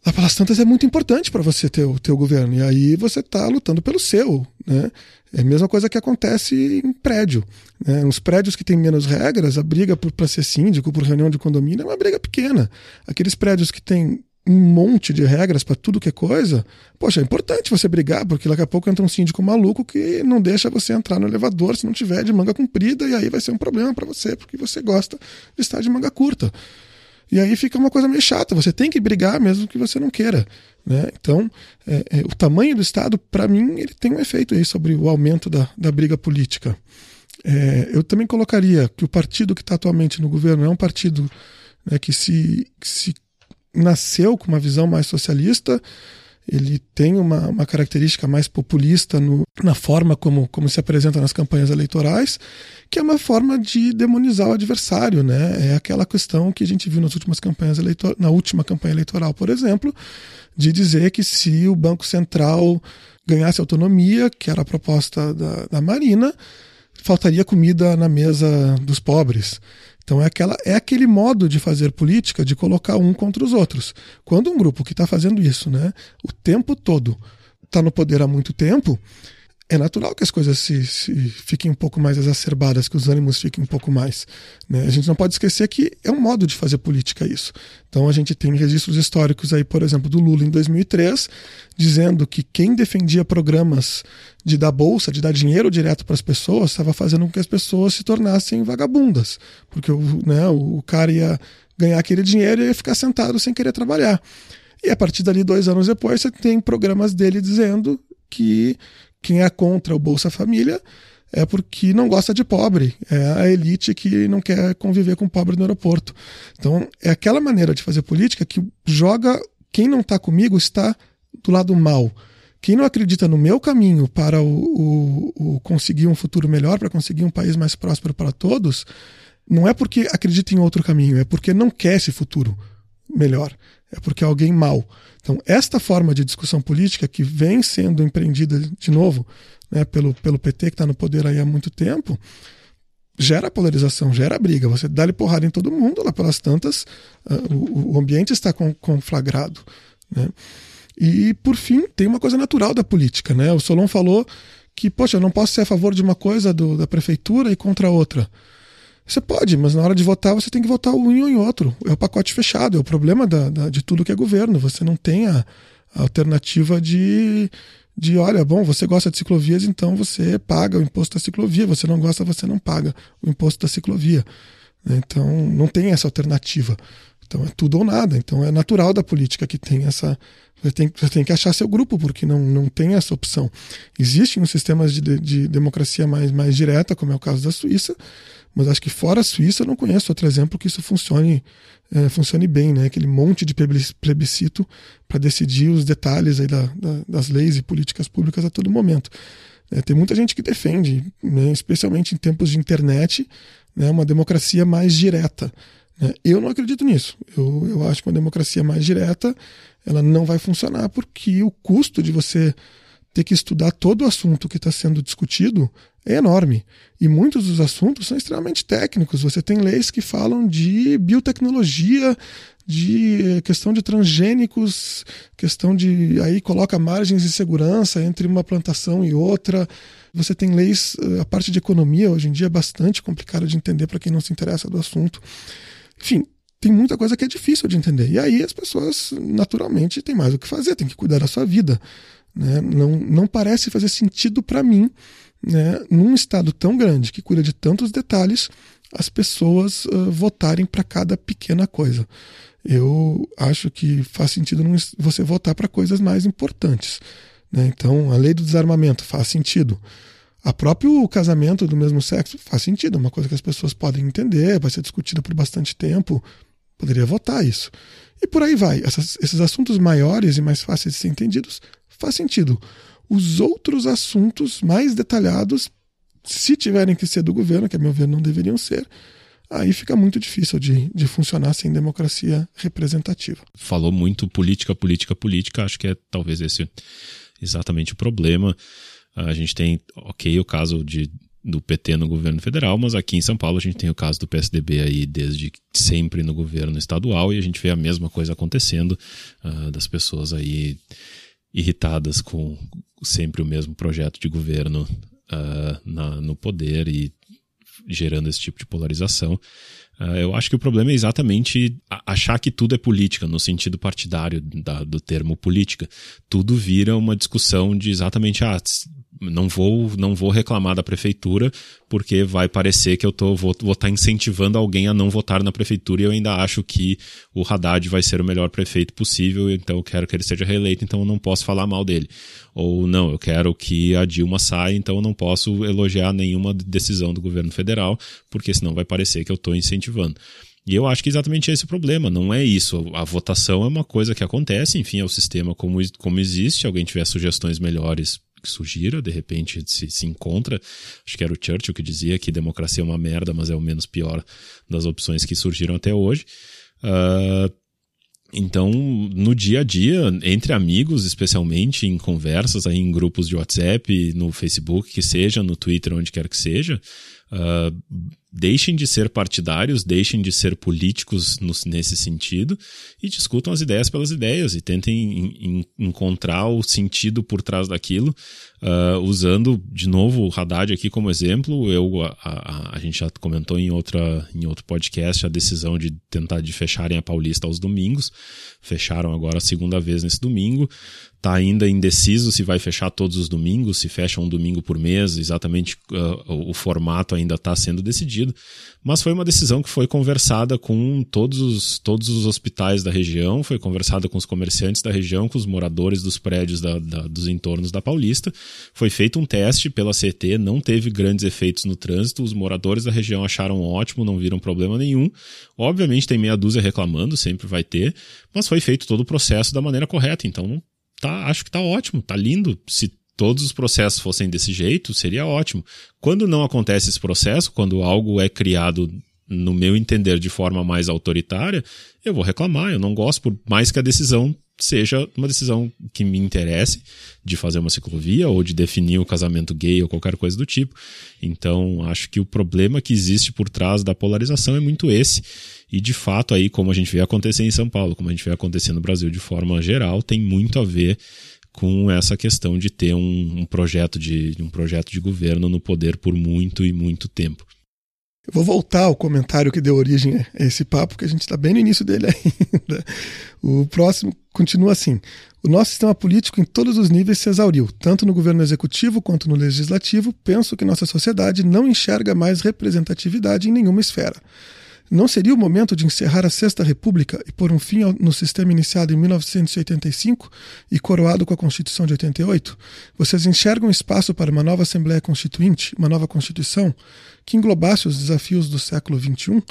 Lá pelas tantas é muito importante para você ter o teu governo. E aí você está lutando pelo seu. Né? É a mesma coisa que acontece em prédio. Né? Nos prédios que têm menos regras, a briga para ser síndico, por reunião de condomínio, é uma briga pequena. Aqueles prédios que têm um monte de regras para tudo que é coisa, poxa, é importante você brigar, porque daqui a pouco entra um síndico maluco que não deixa você entrar no elevador se não tiver de manga comprida, e aí vai ser um problema para você, porque você gosta de estar de manga curta. E aí fica uma coisa meio chata, você tem que brigar mesmo que você não queira. Né? Então, é, é, o tamanho do Estado, para mim, ele tem um efeito aí sobre o aumento da, da briga política. É, eu também colocaria que o partido que está atualmente no governo é um partido né, que, se, que se nasceu com uma visão mais socialista, ele tem uma, uma característica mais populista no, na forma como, como se apresenta nas campanhas eleitorais, que é uma forma de demonizar o adversário, né? É aquela questão que a gente viu nas últimas campanhas eleitorais, na última campanha eleitoral, por exemplo, de dizer que se o Banco Central ganhasse autonomia, que era a proposta da, da Marina, faltaria comida na mesa dos pobres. Então é, aquela, é aquele modo de fazer política de colocar um contra os outros. Quando um grupo que está fazendo isso, né, o tempo todo, está no poder há muito tempo, é natural que as coisas se, se, fiquem um pouco mais exacerbadas, que os ânimos fiquem um pouco mais. Né? A gente não pode esquecer que é um modo de fazer política isso. Então a gente tem registros históricos aí, por exemplo, do Lula em 2003, dizendo que quem defendia programas de dar bolsa, de dar dinheiro direto para as pessoas, estava fazendo com que as pessoas se tornassem vagabundas, porque o, né, o cara ia ganhar aquele dinheiro e ia ficar sentado sem querer trabalhar. E a partir dali, dois anos depois, você tem programas dele dizendo que quem é contra o Bolsa Família é porque não gosta de pobre, é a elite que não quer conviver com pobre no aeroporto. Então, é aquela maneira de fazer política que joga quem não está comigo está do lado mal. Quem não acredita no meu caminho para o, o, o conseguir um futuro melhor, para conseguir um país mais próspero para todos, não é porque acredita em outro caminho, é porque não quer esse futuro melhor. É porque é alguém mal. Então, esta forma de discussão política que vem sendo empreendida de novo né, pelo, pelo PT, que está no poder aí há muito tempo, gera polarização, gera briga. Você dá-lhe porrada em todo mundo, lá pelas tantas, uh, o, o, ambiente está conflagrado. Né? E, por fim, tem uma coisa natural da política. Né? O Solon falou que, poxa, eu não posso ser a favor de uma coisa do, da prefeitura e contra outra. Você pode, mas na hora de votar você tem que votar um em outro. É o pacote fechado, é o problema da, da de tudo que é governo. Você não tem a, a alternativa de, de, olha, bom, você gosta de ciclovias, então você paga o imposto da ciclovia. Você não gosta, você não paga o imposto da ciclovia. Então não tem essa alternativa. Então é tudo ou nada. Então é natural da política que tem essa. Você tem, você tem que achar seu grupo, porque não, não tem essa opção. Existem uns sistemas de, de democracia mais, mais direta, como é o caso da Suíça, mas acho que fora a Suíça eu não conheço outro exemplo que isso funcione, é, funcione bem, né? Aquele monte de plebiscito para decidir os detalhes aí da, da, das leis e políticas públicas a todo momento. É, tem muita gente que defende, né, especialmente em tempos de internet, né, uma democracia mais direta. Né? Eu não acredito nisso. Eu, eu acho que uma democracia mais direta ela não vai funcionar porque o custo de você ter que estudar todo o assunto que está sendo discutido é enorme. E muitos dos assuntos são extremamente técnicos. Você tem leis que falam de biotecnologia, de questão de transgênicos, questão de. Aí coloca margens de segurança entre uma plantação e outra. Você tem leis, a parte de economia hoje em dia é bastante complicada de entender para quem não se interessa do assunto. Enfim, tem muita coisa que é difícil de entender. E aí as pessoas, naturalmente, têm mais o que fazer, têm que cuidar da sua vida. Né? Não, não parece fazer sentido para mim né, num estado tão grande que cuida de tantos detalhes, as pessoas uh, votarem para cada pequena coisa. Eu acho que faz sentido você votar para coisas mais importantes. Né? Então, a lei do desarmamento faz sentido. A próprio casamento do mesmo sexo faz sentido, é uma coisa que as pessoas podem entender, vai ser discutida por bastante tempo. Poderia votar isso. E por aí vai. Essas, esses assuntos maiores e mais fáceis de ser entendidos faz sentido. Os outros assuntos mais detalhados, se tiverem que ser do governo, que a meu ver não deveriam ser, aí fica muito difícil de, de funcionar sem democracia representativa. Falou muito política, política, política, acho que é talvez esse exatamente o problema. A gente tem, ok, o caso de, do PT no governo federal, mas aqui em São Paulo a gente tem o caso do PSDB aí desde sempre no governo estadual e a gente vê a mesma coisa acontecendo uh, das pessoas aí irritadas com sempre o mesmo projeto de governo uh, na, no poder e gerando esse tipo de polarização. Uh, eu acho que o problema é exatamente achar que tudo é política, no sentido partidário da, do termo política. Tudo vira uma discussão de exatamente, ah, não vou, não vou reclamar da prefeitura porque vai parecer que eu tô, vou estar tá incentivando alguém a não votar na prefeitura e eu ainda acho que o Haddad vai ser o melhor prefeito possível, então eu quero que ele seja reeleito, então eu não posso falar mal dele. Ou não, eu quero que a Dilma saia, então eu não posso elogiar nenhuma decisão do governo federal, porque senão vai parecer que eu estou incentivando. E eu acho que exatamente esse é o problema, não é isso. A votação é uma coisa que acontece, enfim, é o sistema como, como existe. Se alguém tiver sugestões melhores, que sugira, de repente se, se encontra. Acho que era o Churchill que dizia que democracia é uma merda, mas é o menos pior das opções que surgiram até hoje. Uh, então, no dia a dia, entre amigos, especialmente em conversas aí em grupos de WhatsApp, no Facebook, que seja, no Twitter, onde quer que seja, uh, deixem de ser partidários, deixem de ser políticos no, nesse sentido e discutam as ideias pelas ideias e tentem in, in, encontrar o sentido por trás daquilo, uh, usando de novo o Haddad aqui como exemplo. Eu, a, a, a, gente já comentou em, outra, em outro podcast a decisão de tentar de fecharem a Paulista aos domingos. Fecharam agora a segunda vez nesse domingo está ainda indeciso se vai fechar todos os domingos, se fecha um domingo por mês, exatamente uh, o formato ainda está sendo decidido. Mas foi uma decisão que foi conversada com todos os, todos os hospitais da região, foi conversada com os comerciantes da região, com os moradores dos prédios da, da, dos entornos da Paulista. Foi feito um teste pela CT, não teve grandes efeitos no trânsito, os moradores da região acharam ótimo, não viram problema nenhum. Obviamente tem meia dúzia reclamando, sempre vai ter, mas foi feito todo o processo da maneira correta, então tá, acho que tá ótimo, tá lindo. Se todos os processos fossem desse jeito, seria ótimo. Quando não acontece esse processo, quando algo é criado, no meu entender, de forma mais autoritária, eu vou reclamar. Eu não gosto, por mais que a decisão seja uma decisão que me interesse de fazer uma ciclovia ou de definir o casamento gay ou qualquer coisa do tipo. Então, acho que o problema que existe por trás da polarização é muito esse. E de fato, aí, como a gente vê acontecer em São Paulo, como a gente vê acontecer no Brasil de forma geral, tem muito a ver com essa questão de ter um, um projeto de um projeto de governo no poder por muito e muito tempo. Eu vou voltar ao comentário que deu origem a esse papo, que a gente está bem no início dele <laughs> ainda. O próximo continua assim: O nosso sistema político em todos os níveis se exauriu, tanto no governo executivo quanto no legislativo. Penso que nossa sociedade não enxerga mais representatividade em nenhuma esfera. Não seria o momento de encerrar a Sexta República e pôr um fim no sistema iniciado em 1985 e coroado com a Constituição de 88? Vocês enxergam espaço para uma nova Assembleia Constituinte, uma nova Constituição, que englobasse os desafios do século XXI?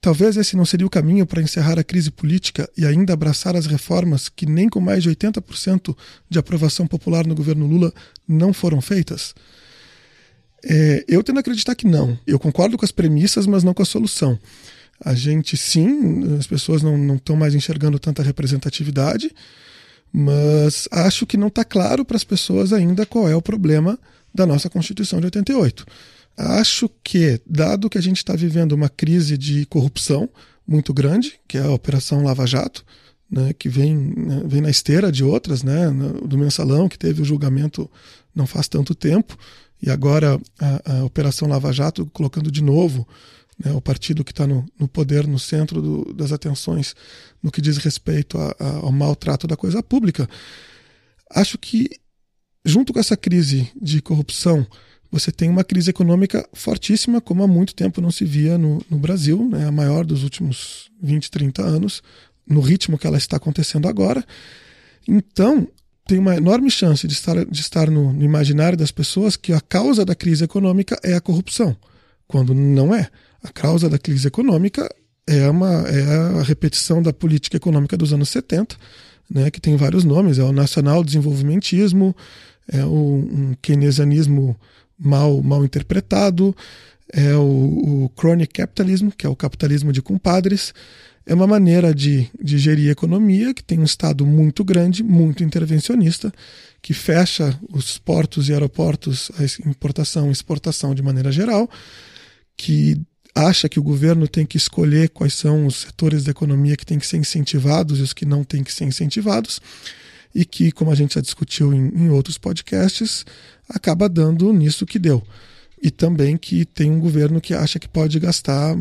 Talvez esse não seria o caminho para encerrar a crise política e ainda abraçar as reformas que, nem com mais de 80% de aprovação popular no governo Lula, não foram feitas? É, eu tendo a acreditar que não. Eu concordo com as premissas, mas não com a solução. A gente, sim, as pessoas não estão mais enxergando tanta representatividade, mas acho que não está claro para as pessoas ainda qual é o problema da nossa Constituição de 88. Acho que, dado que a gente está vivendo uma crise de corrupção muito grande, que é a Operação Lava Jato, né, que vem, né, vem na esteira de outras, né, do mensalão, que teve o julgamento não faz tanto tempo, e agora a, a Operação Lava Jato colocando de novo né, o partido que está no, no, poder, no centro do, das atenções no que diz respeito a, a, ao maltrato da coisa pública. Acho que, junto com essa crise de corrupção, você tem uma crise econômica fortíssima, como há muito tempo não se via no, no Brasil, né, a maior dos últimos 20, 30 anos, no ritmo que ela está acontecendo agora. Então, tem uma enorme chance de estar, de estar no, no imaginário das pessoas que a causa da crise econômica é a corrupção, quando não é. A causa da crise econômica é, uma, é a repetição da política econômica dos anos 70, né, que tem vários nomes: é o nacional desenvolvimentismo, é o um keynesianismo mal, mal interpretado, é o, o chronic capitalism, que é o capitalismo de compadres é uma maneira de, de gerir a economia que tem um Estado muito grande, muito intervencionista, que fecha os portos e aeroportos, a importação e exportação de maneira geral, que acha que o governo tem que escolher quais são os setores da economia que têm que ser incentivados e os que não têm que ser incentivados, e que, como a gente já discutiu em, em outros podcasts, acaba dando nisso que deu. E também que tem um governo que acha que pode gastar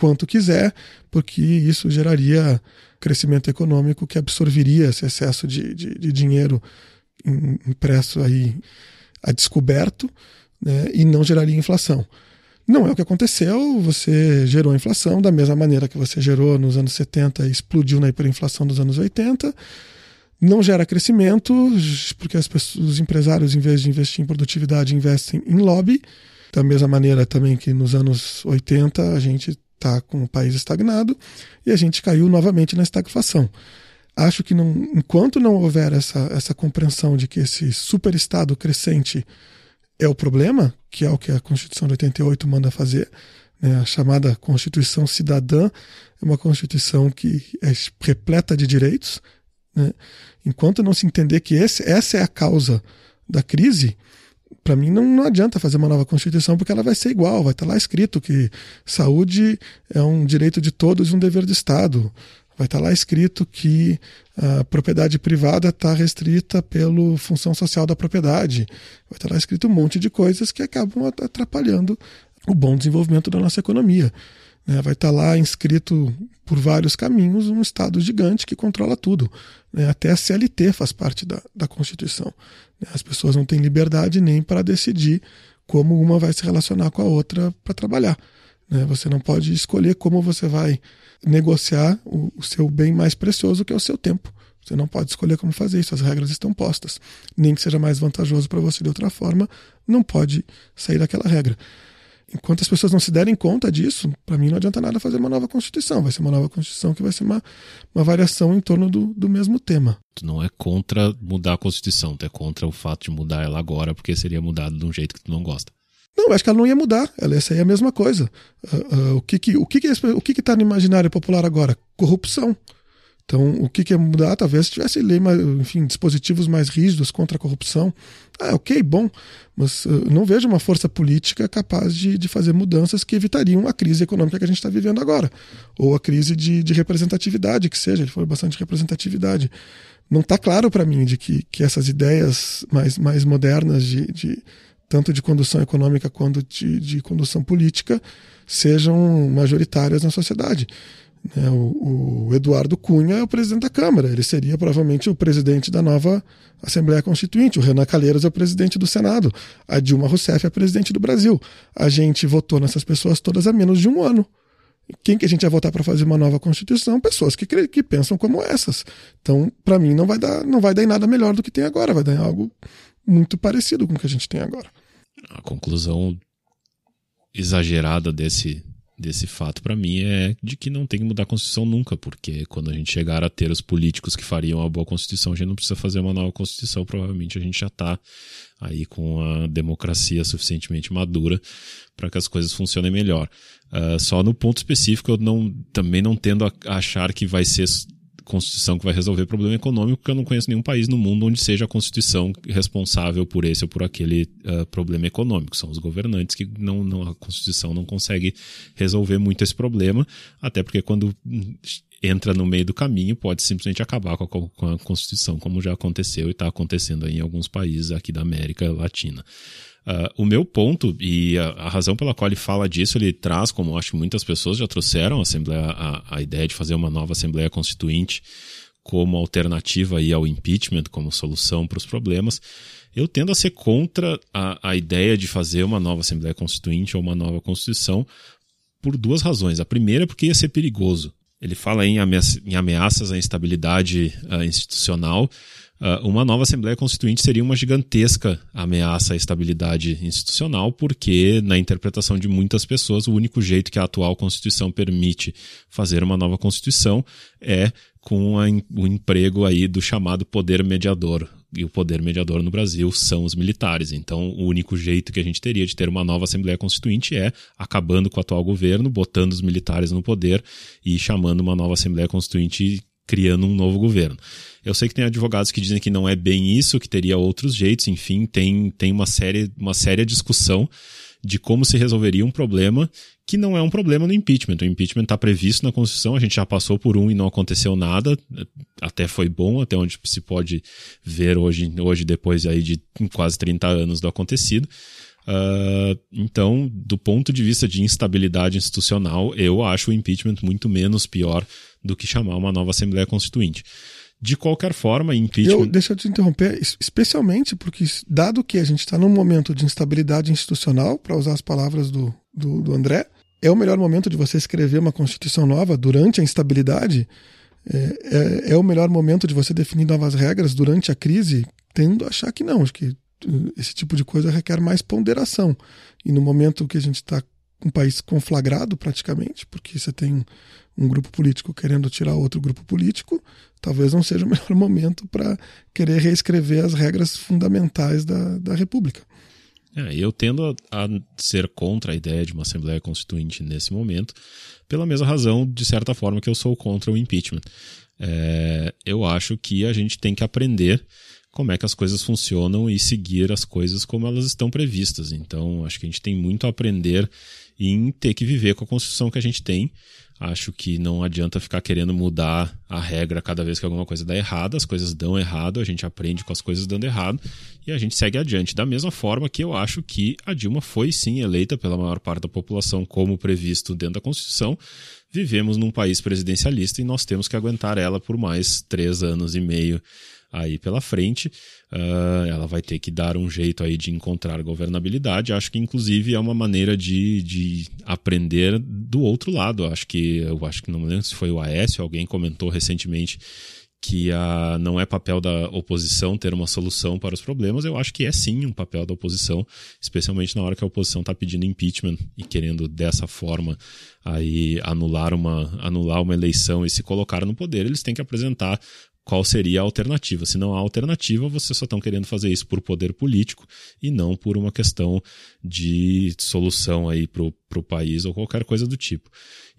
quanto quiser, porque isso geraria crescimento econômico que absorveria esse excesso de, de, de dinheiro impresso aí a descoberto né, e não geraria inflação. Não é o que aconteceu, você gerou inflação da mesma maneira que você gerou nos anos 70 e explodiu na hiperinflação dos anos 80. Não gera crescimento, porque as pessoas, os empresários, em vez de investir em produtividade, investem em lobby. Da mesma maneira também que nos anos 80 a gente está com o país estagnado e a gente caiu novamente na estagflação. Acho que não, enquanto não houver essa, essa compreensão de que esse superestado crescente é o problema, que é o que a Constituição de 88 manda fazer, né, a chamada Constituição Cidadã, é uma Constituição que é repleta de direitos. Né? Enquanto não se entender que esse, essa é a causa da crise, para mim não, não adianta fazer uma nova Constituição porque ela vai ser igual, vai estar tá lá escrito que saúde é um direito de todos e um dever do Estado. Vai estar tá lá escrito que a propriedade privada está restrita pela função social da propriedade. Vai estar tá lá escrito um monte de coisas que acabam atrapalhando o bom desenvolvimento da nossa economia. Né? Vai estar lá inscrito por vários caminhos um Estado gigante que controla tudo. Né? Até a CLT faz parte da, da Constituição. Né? As pessoas não têm liberdade nem para decidir como uma vai se relacionar com a outra para trabalhar. Né? Você não pode escolher como você vai negociar o, o seu bem mais precioso, que é o seu tempo. Você não pode escolher como fazer isso, as regras estão postas. Nem que seja mais vantajoso para você de outra forma, não pode sair daquela regra enquanto as pessoas não se derem conta disso, para mim não adianta nada fazer uma nova Constituição. Vai ser uma nova Constituição que vai ser uma, uma variação em torno do, do mesmo tema. Tu não é contra mudar a Constituição, tu é contra o fato de mudar ela agora, porque seria mudado de um jeito que tu não gosta. Não, acho que ela não ia mudar. Ela ia ser a mesma coisa. Uh, uh, o que que o que que o que está no imaginário popular agora? Corrupção. Então, o que, que ia mudar? Talvez tivesse lei, enfim, dispositivos mais rígidos contra a corrupção. Ah, ok, bom, mas uh, não vejo uma força política capaz de, de fazer mudanças que evitariam a crise econômica que a gente está vivendo agora, ou a crise de, de representatividade, que seja, ele foi bastante representatividade. Não está claro para mim de que, que essas ideias mais, mais modernas de, de tanto de condução econômica quanto de, de condução política sejam majoritárias na sociedade. Né, o, Eduardo Cunha é o presidente da Câmara, ele seria provavelmente o presidente da nova Assembleia Constituinte. O Renan Calheiros é o presidente do Senado. A Dilma Rousseff é a presidente do Brasil. A gente votou nessas pessoas todas há menos de um ano. Quem que a gente vai votar para fazer uma nova Constituição? Pessoas que, que pensam como essas. Então, para mim, não vai, dar, não vai dar em nada melhor do que tem agora, vai dar em algo muito parecido com o que a gente tem agora. A conclusão exagerada desse, desse fato para mim é de que não tem que mudar a Constituição nunca, porque quando a gente chegar a ter os políticos que fariam a boa Constituição, a gente não precisa fazer uma nova Constituição, provavelmente a gente já está aí com a democracia suficientemente madura para que as coisas funcionem melhor. Uh, só no ponto específico, eu não, também não tendo a achar que vai ser Constituição que vai resolver problema econômico, porque eu não conheço nenhum país no mundo onde seja a Constituição responsável por esse ou por aquele uh, problema econômico. São os governantes que não, não, a Constituição não consegue resolver muito esse problema, até porque quando entra no meio do caminho pode simplesmente acabar com a, com a Constituição, como já aconteceu e está acontecendo em alguns países aqui da América Latina. Uh, o meu ponto, e a, a, razão pela qual ele fala disso, ele traz, como acho que muitas pessoas já trouxeram a, Assembleia, a, a ideia de fazer uma nova Assembleia Constituinte como alternativa aí ao impeachment, como solução para os problemas. Eu tendo a ser contra a, a ideia de fazer uma nova Assembleia Constituinte ou uma nova Constituição por duas razões. A primeira é porque ia ser perigoso. Ele fala em, ameaças à instabilidade uh, institucional uma nova Assembleia Constituinte seria uma gigantesca ameaça à estabilidade institucional, porque, na interpretação de muitas pessoas, o único jeito que a atual Constituição permite fazer uma nova Constituição é com a, o emprego aí do chamado poder mediador. E o poder mediador no Brasil são os militares. Então, o único jeito que a gente teria de ter uma nova Assembleia Constituinte é acabando com o atual governo, botando os militares no poder e chamando uma nova Assembleia Constituinte criando um novo governo. Eu sei que tem advogados que dizem que não é bem isso, que teria outros jeitos, enfim, tem, tem uma, série, uma séria discussão de como se resolveria um problema que não é um problema no impeachment. O impeachment está previsto na Constituição, a gente já passou por um e não aconteceu nada, até foi bom, até onde se pode ver hoje, hoje depois aí de quase 30 anos do acontecido. Uh, então, do ponto de vista de instabilidade institucional, eu acho o impeachment muito menos pior do que chamar uma nova Assembleia Constituinte. De qualquer forma, impeachment. Eu, deixa eu te interromper, especialmente porque, dado que a gente está num momento de instabilidade institucional, para usar as palavras do, do, do, André, é o melhor momento de você escrever uma Constituição nova durante a instabilidade. É, é, é o melhor momento de você definir novas regras durante a crise. Tendo a achar que não, acho que uh, esse tipo de coisa requer mais ponderação. E no momento que a gente está com um país conflagrado, praticamente, porque você tem um grupo político querendo tirar outro grupo político, talvez não seja o <laughs> melhor momento para querer reescrever as regras fundamentais da, da República. É, eu tendo a, a, ser contra a ideia de uma Assembleia Constituinte nesse momento, pela mesma razão, de certa forma, que eu sou contra o impeachment. É, eu acho que a gente tem que aprender como é que as coisas funcionam e seguir as coisas como elas estão previstas. Então, acho que a gente tem muito a aprender em ter que viver com a Constituição que a gente tem. Acho que não adianta ficar querendo mudar a regra cada vez que alguma coisa dá errado, as coisas dão errado, a gente aprende com as coisas dando errado e a gente segue adiante. Da mesma forma que eu acho que a Dilma foi sim eleita pela maior parte da população, como previsto dentro da Constituição. Vivemos num país presidencialista e nós temos que aguentar ela por mais três anos e meio aí pela frente. Uh, ela vai ter que dar um jeito aí de encontrar governabilidade. Acho que, inclusive, é uma maneira de, de aprender do outro lado. Acho que, eu acho que não lembro se foi o Aécio, alguém comentou recentemente que a, não é papel da oposição ter uma solução para os problemas, eu acho que é sim um papel da oposição, especialmente na hora que a oposição está pedindo impeachment e querendo dessa forma aí anular uma, anular uma eleição e se colocar no poder, eles têm que apresentar qual seria a alternativa. Se não há alternativa, vocês só estão querendo fazer isso por poder político e não por uma questão de solução aí para o país ou qualquer coisa do tipo.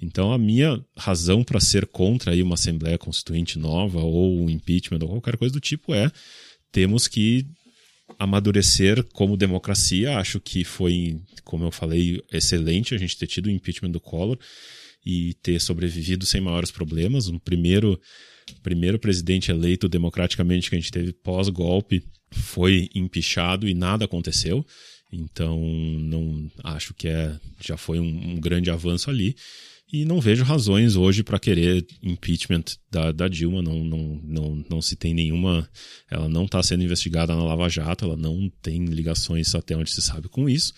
Então, a minha razão para ser contra aí uma Assembleia Constituinte nova ou um impeachment ou qualquer coisa do tipo é temos que amadurecer como democracia. Acho que foi, como eu falei, excelente a gente ter tido o impeachment do Collor e ter sobrevivido sem maiores problemas. Um primeiro primeiro presidente eleito democraticamente que a gente teve pós-golpe foi empichado e nada aconteceu. Então, não acho que é, já foi um, um grande avanço ali. E não vejo razões hoje para querer impeachment da, da Dilma. Não, não, não, não se tem nenhuma. Ela não está sendo investigada na Lava Jato, ela não tem ligações até onde se sabe com isso.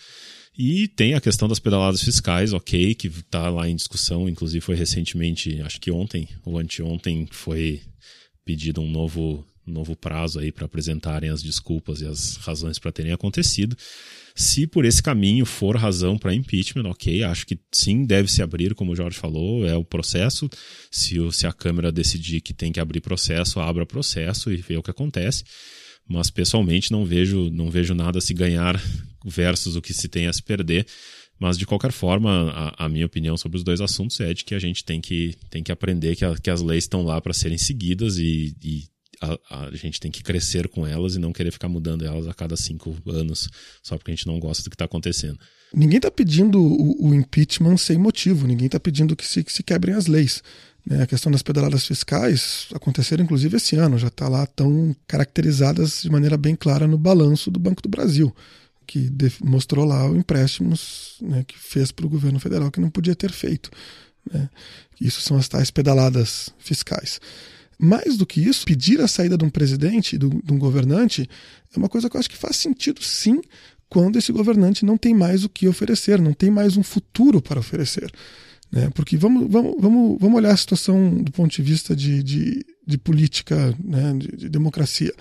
E tem a questão das pedaladas fiscais, ok, que está lá em discussão, inclusive foi recentemente, acho que ontem ou anteontem, foi pedido um novo, novo prazo aí para apresentarem as desculpas e as razões para terem acontecido. Se por esse caminho for razão para impeachment, ok, acho que sim, deve se abrir, como o Jorge falou, é o processo. Se, se a Câmara decidir que tem que abrir processo, abra processo e vê o que acontece mas pessoalmente não vejo, não vejo nada a se ganhar versus o que se tem a se perder. Mas, de qualquer forma, a, a, minha opinião sobre os dois assuntos é de que a gente tem que, tem que aprender que, a, que as leis estão lá para serem seguidas e, e a, a, gente tem que crescer com elas e não querer ficar mudando elas a cada cinco anos só porque a gente não gosta do que está acontecendo. Ninguém está pedindo o, o, impeachment sem motivo, ninguém está pedindo que se, que se quebrem as leis. Né? A questão das pedaladas fiscais aconteceram inclusive esse ano, já está lá tão caracterizadas de maneira bem clara no balanço do Banco do Brasil, que mostrou lá o empréstimos né, que fez para o governo federal que não podia ter feito. Né? Isso são as tais pedaladas fiscais. Mais do que isso, pedir a saída de um presidente, de um governante, é uma coisa que eu acho que faz sentido sim quando esse governante não tem mais o que oferecer, não tem mais um futuro para oferecer. Né? Porque vamos, vamos, vamos, vamos olhar a situação do ponto de vista de, de, de política, né? de, de democracia.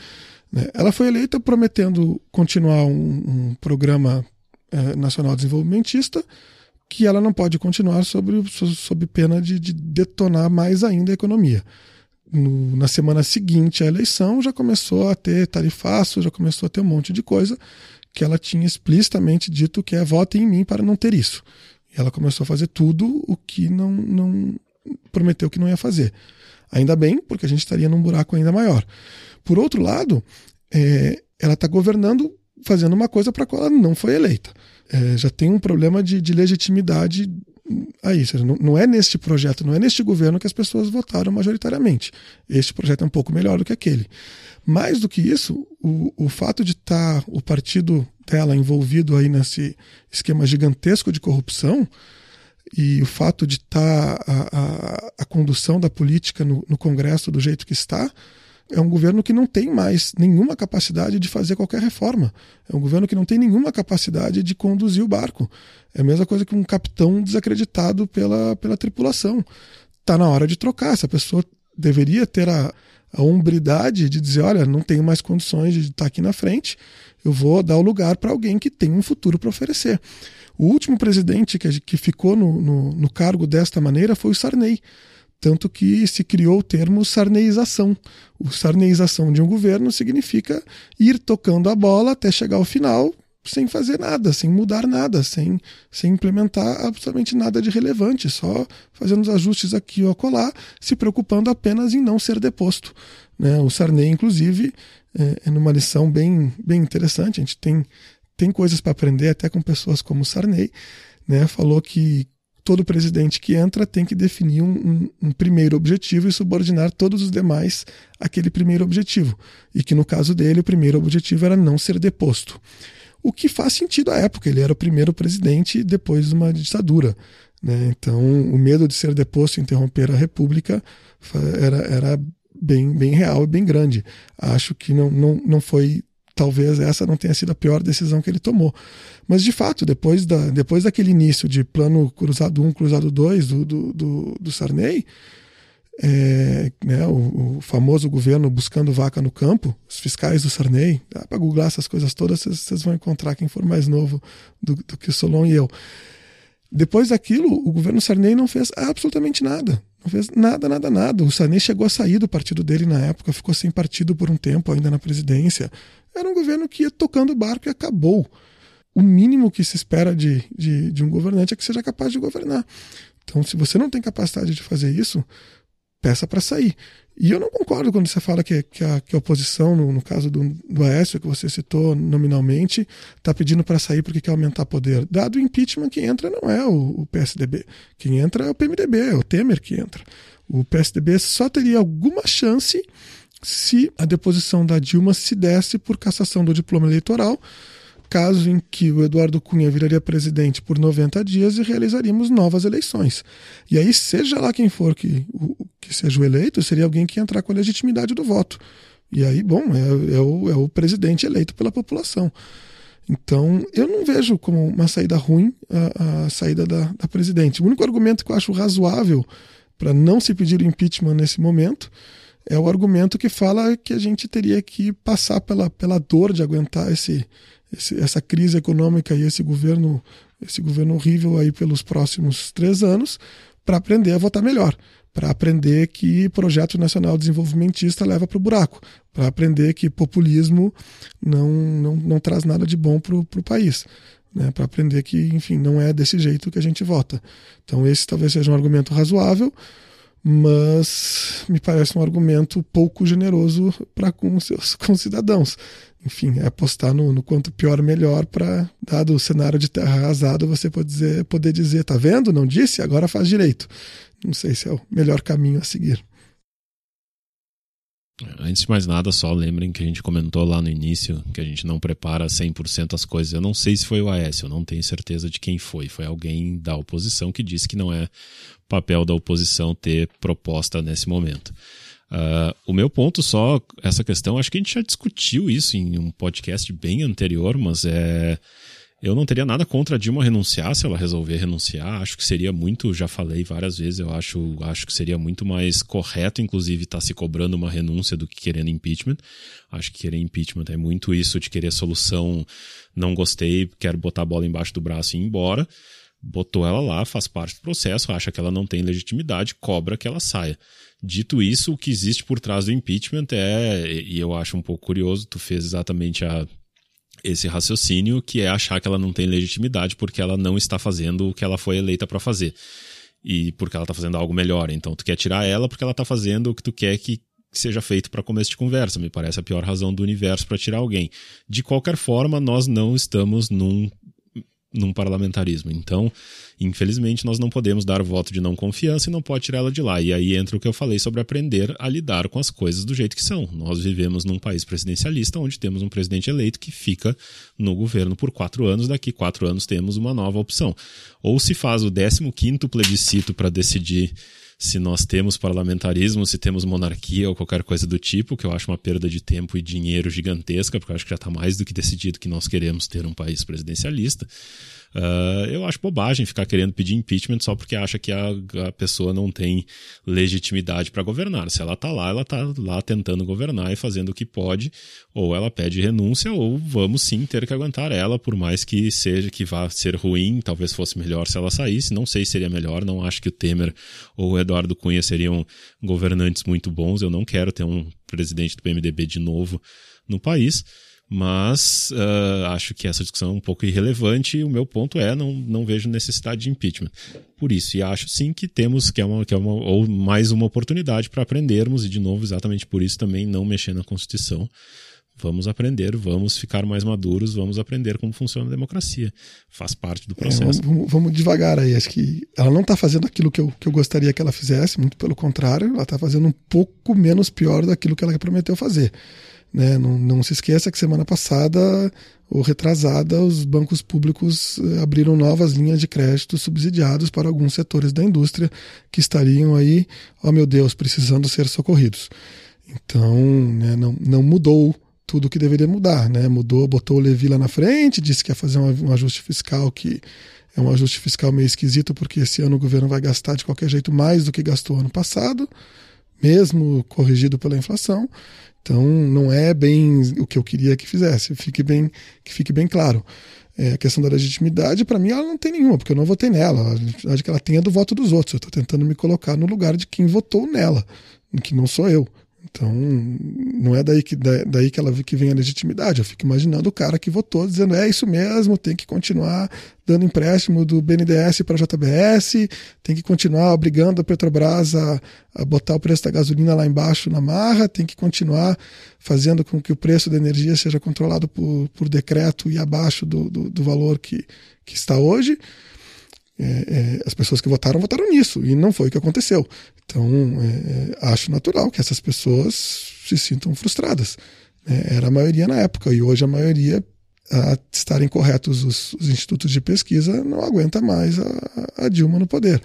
Né? Ela foi eleita prometendo continuar um, um programa é, nacional desenvolvimentista que ela não pode continuar sob, sob pena de, de detonar mais ainda a economia. No, na semana seguinte à eleição já começou a ter tarifaço, já começou a ter um monte de coisa que ela tinha explicitamente dito que é votem em mim para não ter isso. Ela começou a fazer tudo o que não, não prometeu que não ia fazer. Ainda bem, porque a gente estaria num buraco ainda maior. Por outro lado, é, ela está governando fazendo uma coisa para a qual ela não foi eleita. É, já tem um problema de, de legitimidade aí. Não, não é neste projeto, não é neste governo que as pessoas votaram majoritariamente. Este projeto é um pouco melhor do que aquele. Mais do que isso, o, o fato de estar tá o partido dela envolvido aí nesse esquema gigantesco de corrupção e o fato de estar tá a, a, a, condução da política no, no Congresso do jeito que está, é um governo que não tem mais nenhuma capacidade de fazer qualquer reforma. É um governo que não tem nenhuma capacidade de conduzir o barco. É a mesma coisa que um capitão desacreditado pela, pela tripulação. Está na hora de trocar. Essa pessoa deveria ter a, a hombridade de dizer: olha, não tenho mais condições de estar aqui na frente, eu vou dar o lugar para alguém que tem um futuro para oferecer. O último presidente que, que ficou no, no, no cargo desta maneira foi o Sarney. Tanto que se criou o termo sarneização. O sarneização de um governo significa ir tocando a bola até chegar ao final sem fazer nada, sem mudar nada, sem, sem implementar absolutamente nada de relevante, só fazendo os ajustes aqui ou acolá, se preocupando apenas em não ser deposto. Né? O Sarney, inclusive, é, é numa lição bem, bem interessante, a gente tem, tem coisas para aprender até com pessoas como o Sarney, né? falou que todo presidente que entra tem que definir um, um, um, primeiro objetivo e subordinar todos os demais àquele primeiro objetivo. E que no caso dele, o primeiro objetivo era não ser deposto. O que faz sentido à época, ele era o primeiro presidente depois de uma ditadura. Né? Então, o medo de ser deposto e interromper a república era, era bem, bem real e bem grande. Acho que não, não, não foi talvez essa não tenha sido a pior decisão que ele tomou. Mas, de fato, depois, da, depois daquele início de plano cruzado 1, cruzado 2 do, do, do, do Sarney, é, né, o, o, famoso governo buscando vaca no campo, os fiscais do Sarney, dá para googlar essas coisas todas, vocês vão encontrar quem for mais novo do, do que o Solon e eu. Depois daquilo, o governo Sarney não fez absolutamente nada. Não fez nada, nada, nada. O Sarney chegou a sair do partido dele na época, ficou sem partido por um tempo ainda na presidência. Era um governo que ia tocando o barco e acabou. O mínimo que se espera de, de, de um governante é que seja capaz de governar. Então, se você não tem capacidade de fazer isso, peça para sair. E eu não concordo quando você fala que, que, a, que a oposição, no, no, caso do, do Aécio, que você citou nominalmente, está pedindo para sair porque quer aumentar poder. Dado o impeachment, quem entra não é o, o, PSDB. Quem entra é o PMDB, é o Temer que entra. O PSDB só teria alguma chance se a deposição da Dilma se desse por cassação do diploma eleitoral, caso em que o Eduardo Cunha viraria presidente por 90 dias e realizaríamos novas eleições. E aí, seja lá quem for que, que seja o eleito, seria alguém que entrar com a legitimidade do voto. E aí, bom, é, é, o, é o presidente eleito pela população. Então, eu não vejo como uma saída ruim a, a saída da, da presidente. O único argumento que eu acho razoável para não se pedir o impeachment nesse momento é o argumento que fala que a gente teria que passar pela, pela dor de aguentar esse, esse, essa crise econômica e esse governo, esse governo horrível aí pelos próximos três anos para aprender a votar melhor, para aprender que projeto nacional desenvolvimentista leva para o buraco, para aprender que populismo não, não, não traz nada de bom para o país. Né, para aprender que, enfim, não é desse jeito que a gente vota. Então, esse talvez seja um argumento razoável mas me parece um argumento pouco generoso para com seus <laughs> concidadãos. Enfim, é apostar no, no quanto pior melhor para, dado o cenário de terra arrasada, você pode dizer, poder dizer, tá vendo? Não disse? Agora faz direito. Não sei se é o melhor caminho a seguir. Antes de mais nada, só lembrem que a gente comentou lá no início que a gente não prepara 100% as coisas. Eu não sei se foi o Aécio, eu não tenho certeza de quem foi. Foi alguém da oposição que disse que não é papel da oposição ter proposta nesse momento. Uh, o meu ponto só, essa questão, acho que a gente já discutiu isso em um podcast bem anterior, mas é eu não teria nada contra a Dilma renunciar se ela resolver renunciar. Acho que seria muito, já falei várias vezes, eu acho, acho que seria muito mais correto, inclusive, estar tá se cobrando uma renúncia do que querendo impeachment. Acho que querer impeachment é muito isso de querer solução, não gostei, quero botar a bola embaixo do braço e ir embora. Botou ela lá, faz parte do processo, acha que ela não tem legitimidade, cobra que ela saia. Dito isso, o que existe por trás do impeachment é, e eu acho um pouco curioso, tu fez exatamente a esse raciocínio que é achar que ela não tem legitimidade porque ela não está fazendo o que ela foi eleita para fazer e porque ela está fazendo algo melhor. Então tu quer tirar ela porque ela está fazendo o que tu quer que seja feito para começo de conversa. Me parece a pior razão do universo para tirar alguém. De qualquer forma, nós não estamos num num parlamentarismo. Então, infelizmente, nós não podemos dar voto de não confiança e não pode tirar ela de lá. E aí entra o que eu falei sobre aprender a lidar com as coisas do jeito que são. Nós vivemos num país presidencialista onde temos um presidente eleito que fica no governo por quatro anos, daqui quatro anos temos uma nova opção. Ou se faz o 15 quinto plebiscito para decidir se nós temos parlamentarismo, se temos monarquia ou qualquer coisa do tipo, que eu acho uma perda de tempo e dinheiro gigantesca, porque eu acho que já está mais do que decidido que nós queremos ter um país presidencialista. Uh, eu acho bobagem ficar querendo pedir impeachment só porque acha que a, a pessoa não tem legitimidade para governar. Se ela está lá, ela está lá tentando governar e fazendo o que pode, ou ela pede renúncia, ou vamos sim ter que aguentar ela, por mais que seja que vá ser ruim, talvez fosse melhor se ela saísse. Não sei se seria melhor, não acho que o Temer ou o Eduardo Cunha seriam governantes muito bons. Eu não quero ter um presidente do PMDB de novo no país mas uh, acho que essa discussão é um pouco irrelevante e o meu ponto é não, não vejo necessidade de impeachment. Por isso, e acho sim que temos que é uma, que é uma ou mais uma oportunidade para aprendermos e de novo exatamente por isso também não mexer na Constituição. Vamos aprender, vamos ficar mais maduros, vamos aprender como funciona a democracia. Faz parte do é, processo. É, vamos, vamos, devagar aí. Acho que ela não está fazendo aquilo que eu, que eu gostaria que ela fizesse, muito pelo contrário, ela está fazendo um pouco menos pior daquilo que ela prometeu fazer. Né? Não, não se esqueça que semana passada ou retrasada, os bancos públicos eh, abriram novas linhas de crédito subsidiados para alguns setores da indústria que estariam aí, oh meu Deus, precisando ser socorridos. Então, né, não, não mudou tudo o que deveria mudar, né? Mudou, botou o Levi lá na frente, disse que ia fazer um, um ajuste fiscal que é um ajuste fiscal meio esquisito, porque esse ano o governo vai gastar de qualquer jeito mais do que gastou ano passado, mesmo corrigido pela inflação. Então, não é bem o que eu queria que fizesse, fique bem, que fique bem claro. É, a questão da legitimidade, para mim, ela não tem nenhuma, porque eu não votei nela. A legitimidade que ela tem é do voto dos outros. Eu estou tentando me colocar no lugar de quem votou nela, que não sou eu. Então, não é daí que, daí que ela que vem a legitimidade. Eu fico imaginando o cara que votou dizendo: é isso mesmo, tem que continuar dando empréstimo do BNDES para a JBS, tem que continuar obrigando a Petrobras a, a botar o preço da gasolina lá embaixo na marra, tem que continuar fazendo com que o preço da energia seja controlado por, por decreto e abaixo do, do, do valor que, que está hoje. É, é, as pessoas que votaram votaram nisso e não foi o que aconteceu. Então é, é acho natural que essas pessoas se sintam frustradas. Né? Era a maioria na época e hoje a maioria, a estarem corretos os, os institutos de pesquisa, não aguenta mais a, a, Dilma no poder.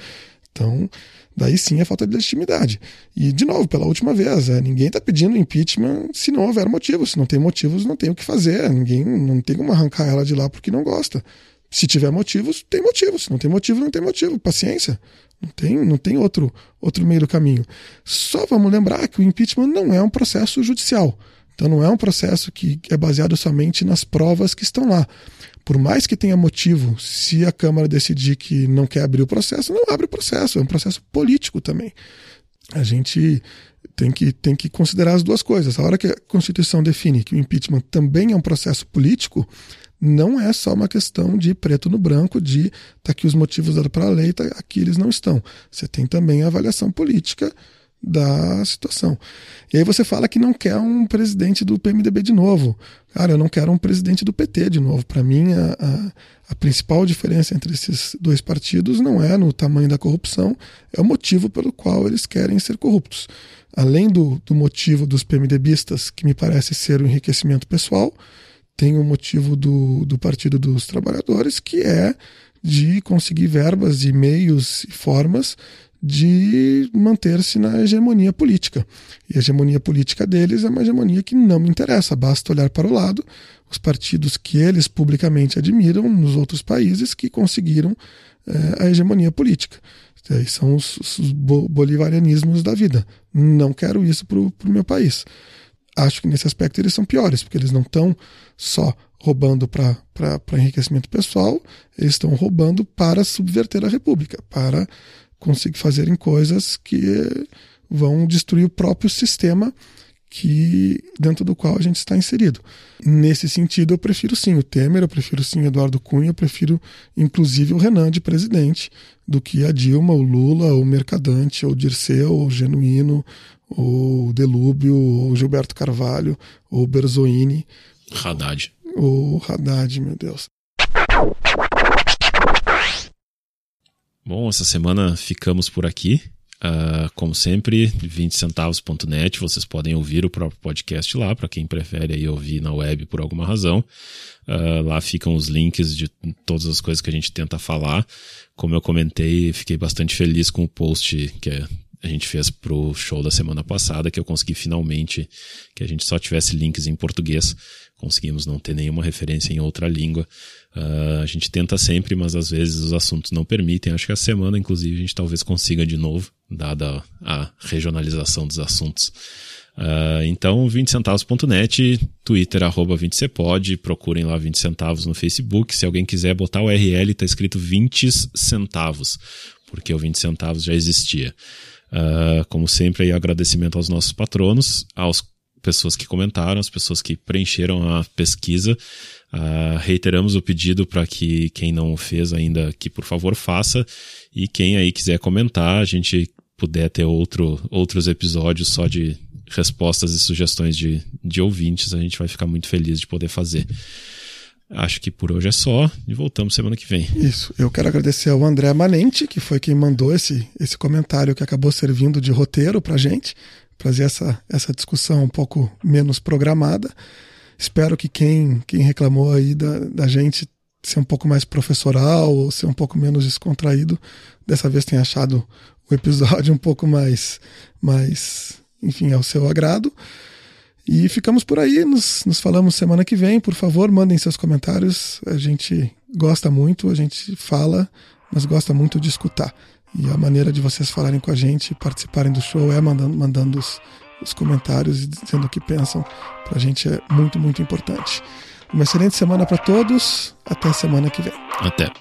Então daí sim é falta de legitimidade. E de novo, pela última vez, é, ninguém está pedindo impeachment se não houver motivos. Se não tem motivos, não tem o que fazer. Ninguém não tem como arrancar ela de lá porque não gosta. Se tiver motivos, tem motivos. Se não tem motivo, não tem motivo. Paciência. Não tem, não tem outro, outro meio do caminho. Só vamos lembrar que o impeachment não é um processo judicial. Então não é um processo que é baseado somente nas provas que estão lá. Por mais que tenha motivo, se a Câmara decidir que não quer abrir o processo, não abre o processo. É um processo político também. A gente tem que, tem que considerar as duas coisas. A hora que a Constituição define que o impeachment também é um processo político, não é só uma questão de preto no branco, de tá aqui os motivos dados para a lei, tá, aqui eles não estão. Você tem também a avaliação política da situação. E aí você fala que não quer um presidente do PMDB de novo. Cara, eu não quero um presidente do PT de novo. Para mim, a, a, a, principal diferença entre esses dois partidos não é no tamanho da corrupção, é o motivo pelo qual eles querem ser corruptos. Além do, do motivo dos PMDBistas, que me parece ser o enriquecimento pessoal, tem o motivo do, do Partido dos Trabalhadores, que é de conseguir verbas e meios e formas de manter-se na hegemonia política. E a hegemonia política deles é uma hegemonia que não me interessa, basta olhar para o lado, os partidos que eles publicamente admiram nos outros países que conseguiram é, a hegemonia política. São os, os bolivarianismos da vida. Não quero isso para o meu país acho que nesse aspecto eles são piores, porque eles não estão só roubando para enriquecimento pessoal, eles estão roubando para subverter a República, para conseguir fazerem coisas que vão destruir o próprio sistema que dentro do qual a gente está inserido. Nesse sentido, eu prefiro sim o Temer, eu prefiro sim o Eduardo Cunha, eu prefiro inclusive o Renan de presidente do que a Dilma, o Lula, o Mercadante, ou Dirceu, ou Genuíno, ou Delúbio, ou Gilberto Carvalho, ou Berzoini. Haddad. O Haddad, meu Deus. Bom, essa semana ficamos por aqui. Uh, como sempre, 20centavos.net, vocês podem ouvir o próprio podcast lá, para quem prefere aí ouvir na web por alguma razão. Uh, lá ficam os links de todas as coisas que a gente tenta falar. Como eu comentei, fiquei bastante feliz com o post que a gente fez pro show da semana passada, que eu consegui finalmente que a gente só tivesse links em português. Conseguimos não ter nenhuma referência em outra língua. Uh, a gente tenta sempre, mas às vezes os assuntos não permitem. Acho que a semana, inclusive, a gente talvez consiga de novo, dada a regionalização dos assuntos. Uh, então, 20centavos.net, Twitter, arroba 20cepod, procurem lá 20 centavos no Facebook. Se alguém quiser botar o URL, está escrito 20 centavos, porque o 20 centavos já existia. Uh, como sempre, aí, agradecimento aos nossos patronos, às pessoas que comentaram, às pessoas que preencheram a pesquisa. Uh, reiteramos o pedido para que quem não fez ainda, que por favor faça. E quem aí quiser comentar, a gente puder ter outro, outros episódios só de respostas e sugestões de, de ouvintes, a gente vai ficar muito feliz de poder fazer. Acho que por hoje é só e voltamos semana que vem. Isso. Eu quero agradecer ao André Manente, que foi quem mandou esse, esse comentário que acabou servindo de roteiro para gente, trazer essa, essa discussão um pouco menos programada. Espero que quem, quem reclamou aí da, da gente ser um pouco mais professoral ou ser um pouco menos descontraído, dessa vez tenha achado o episódio um pouco mais, mais enfim, ao seu agrado. E ficamos por aí, nos, nos falamos semana que vem. Por favor, mandem seus comentários. A gente gosta muito, a gente fala, mas gosta muito de escutar. E a maneira de vocês falarem com a gente, participarem do show, é mandando, mandando os, os comentários e dizendo o que pensam. Para a gente é muito, muito importante. Uma excelente semana para todos. Até semana que vem. Até.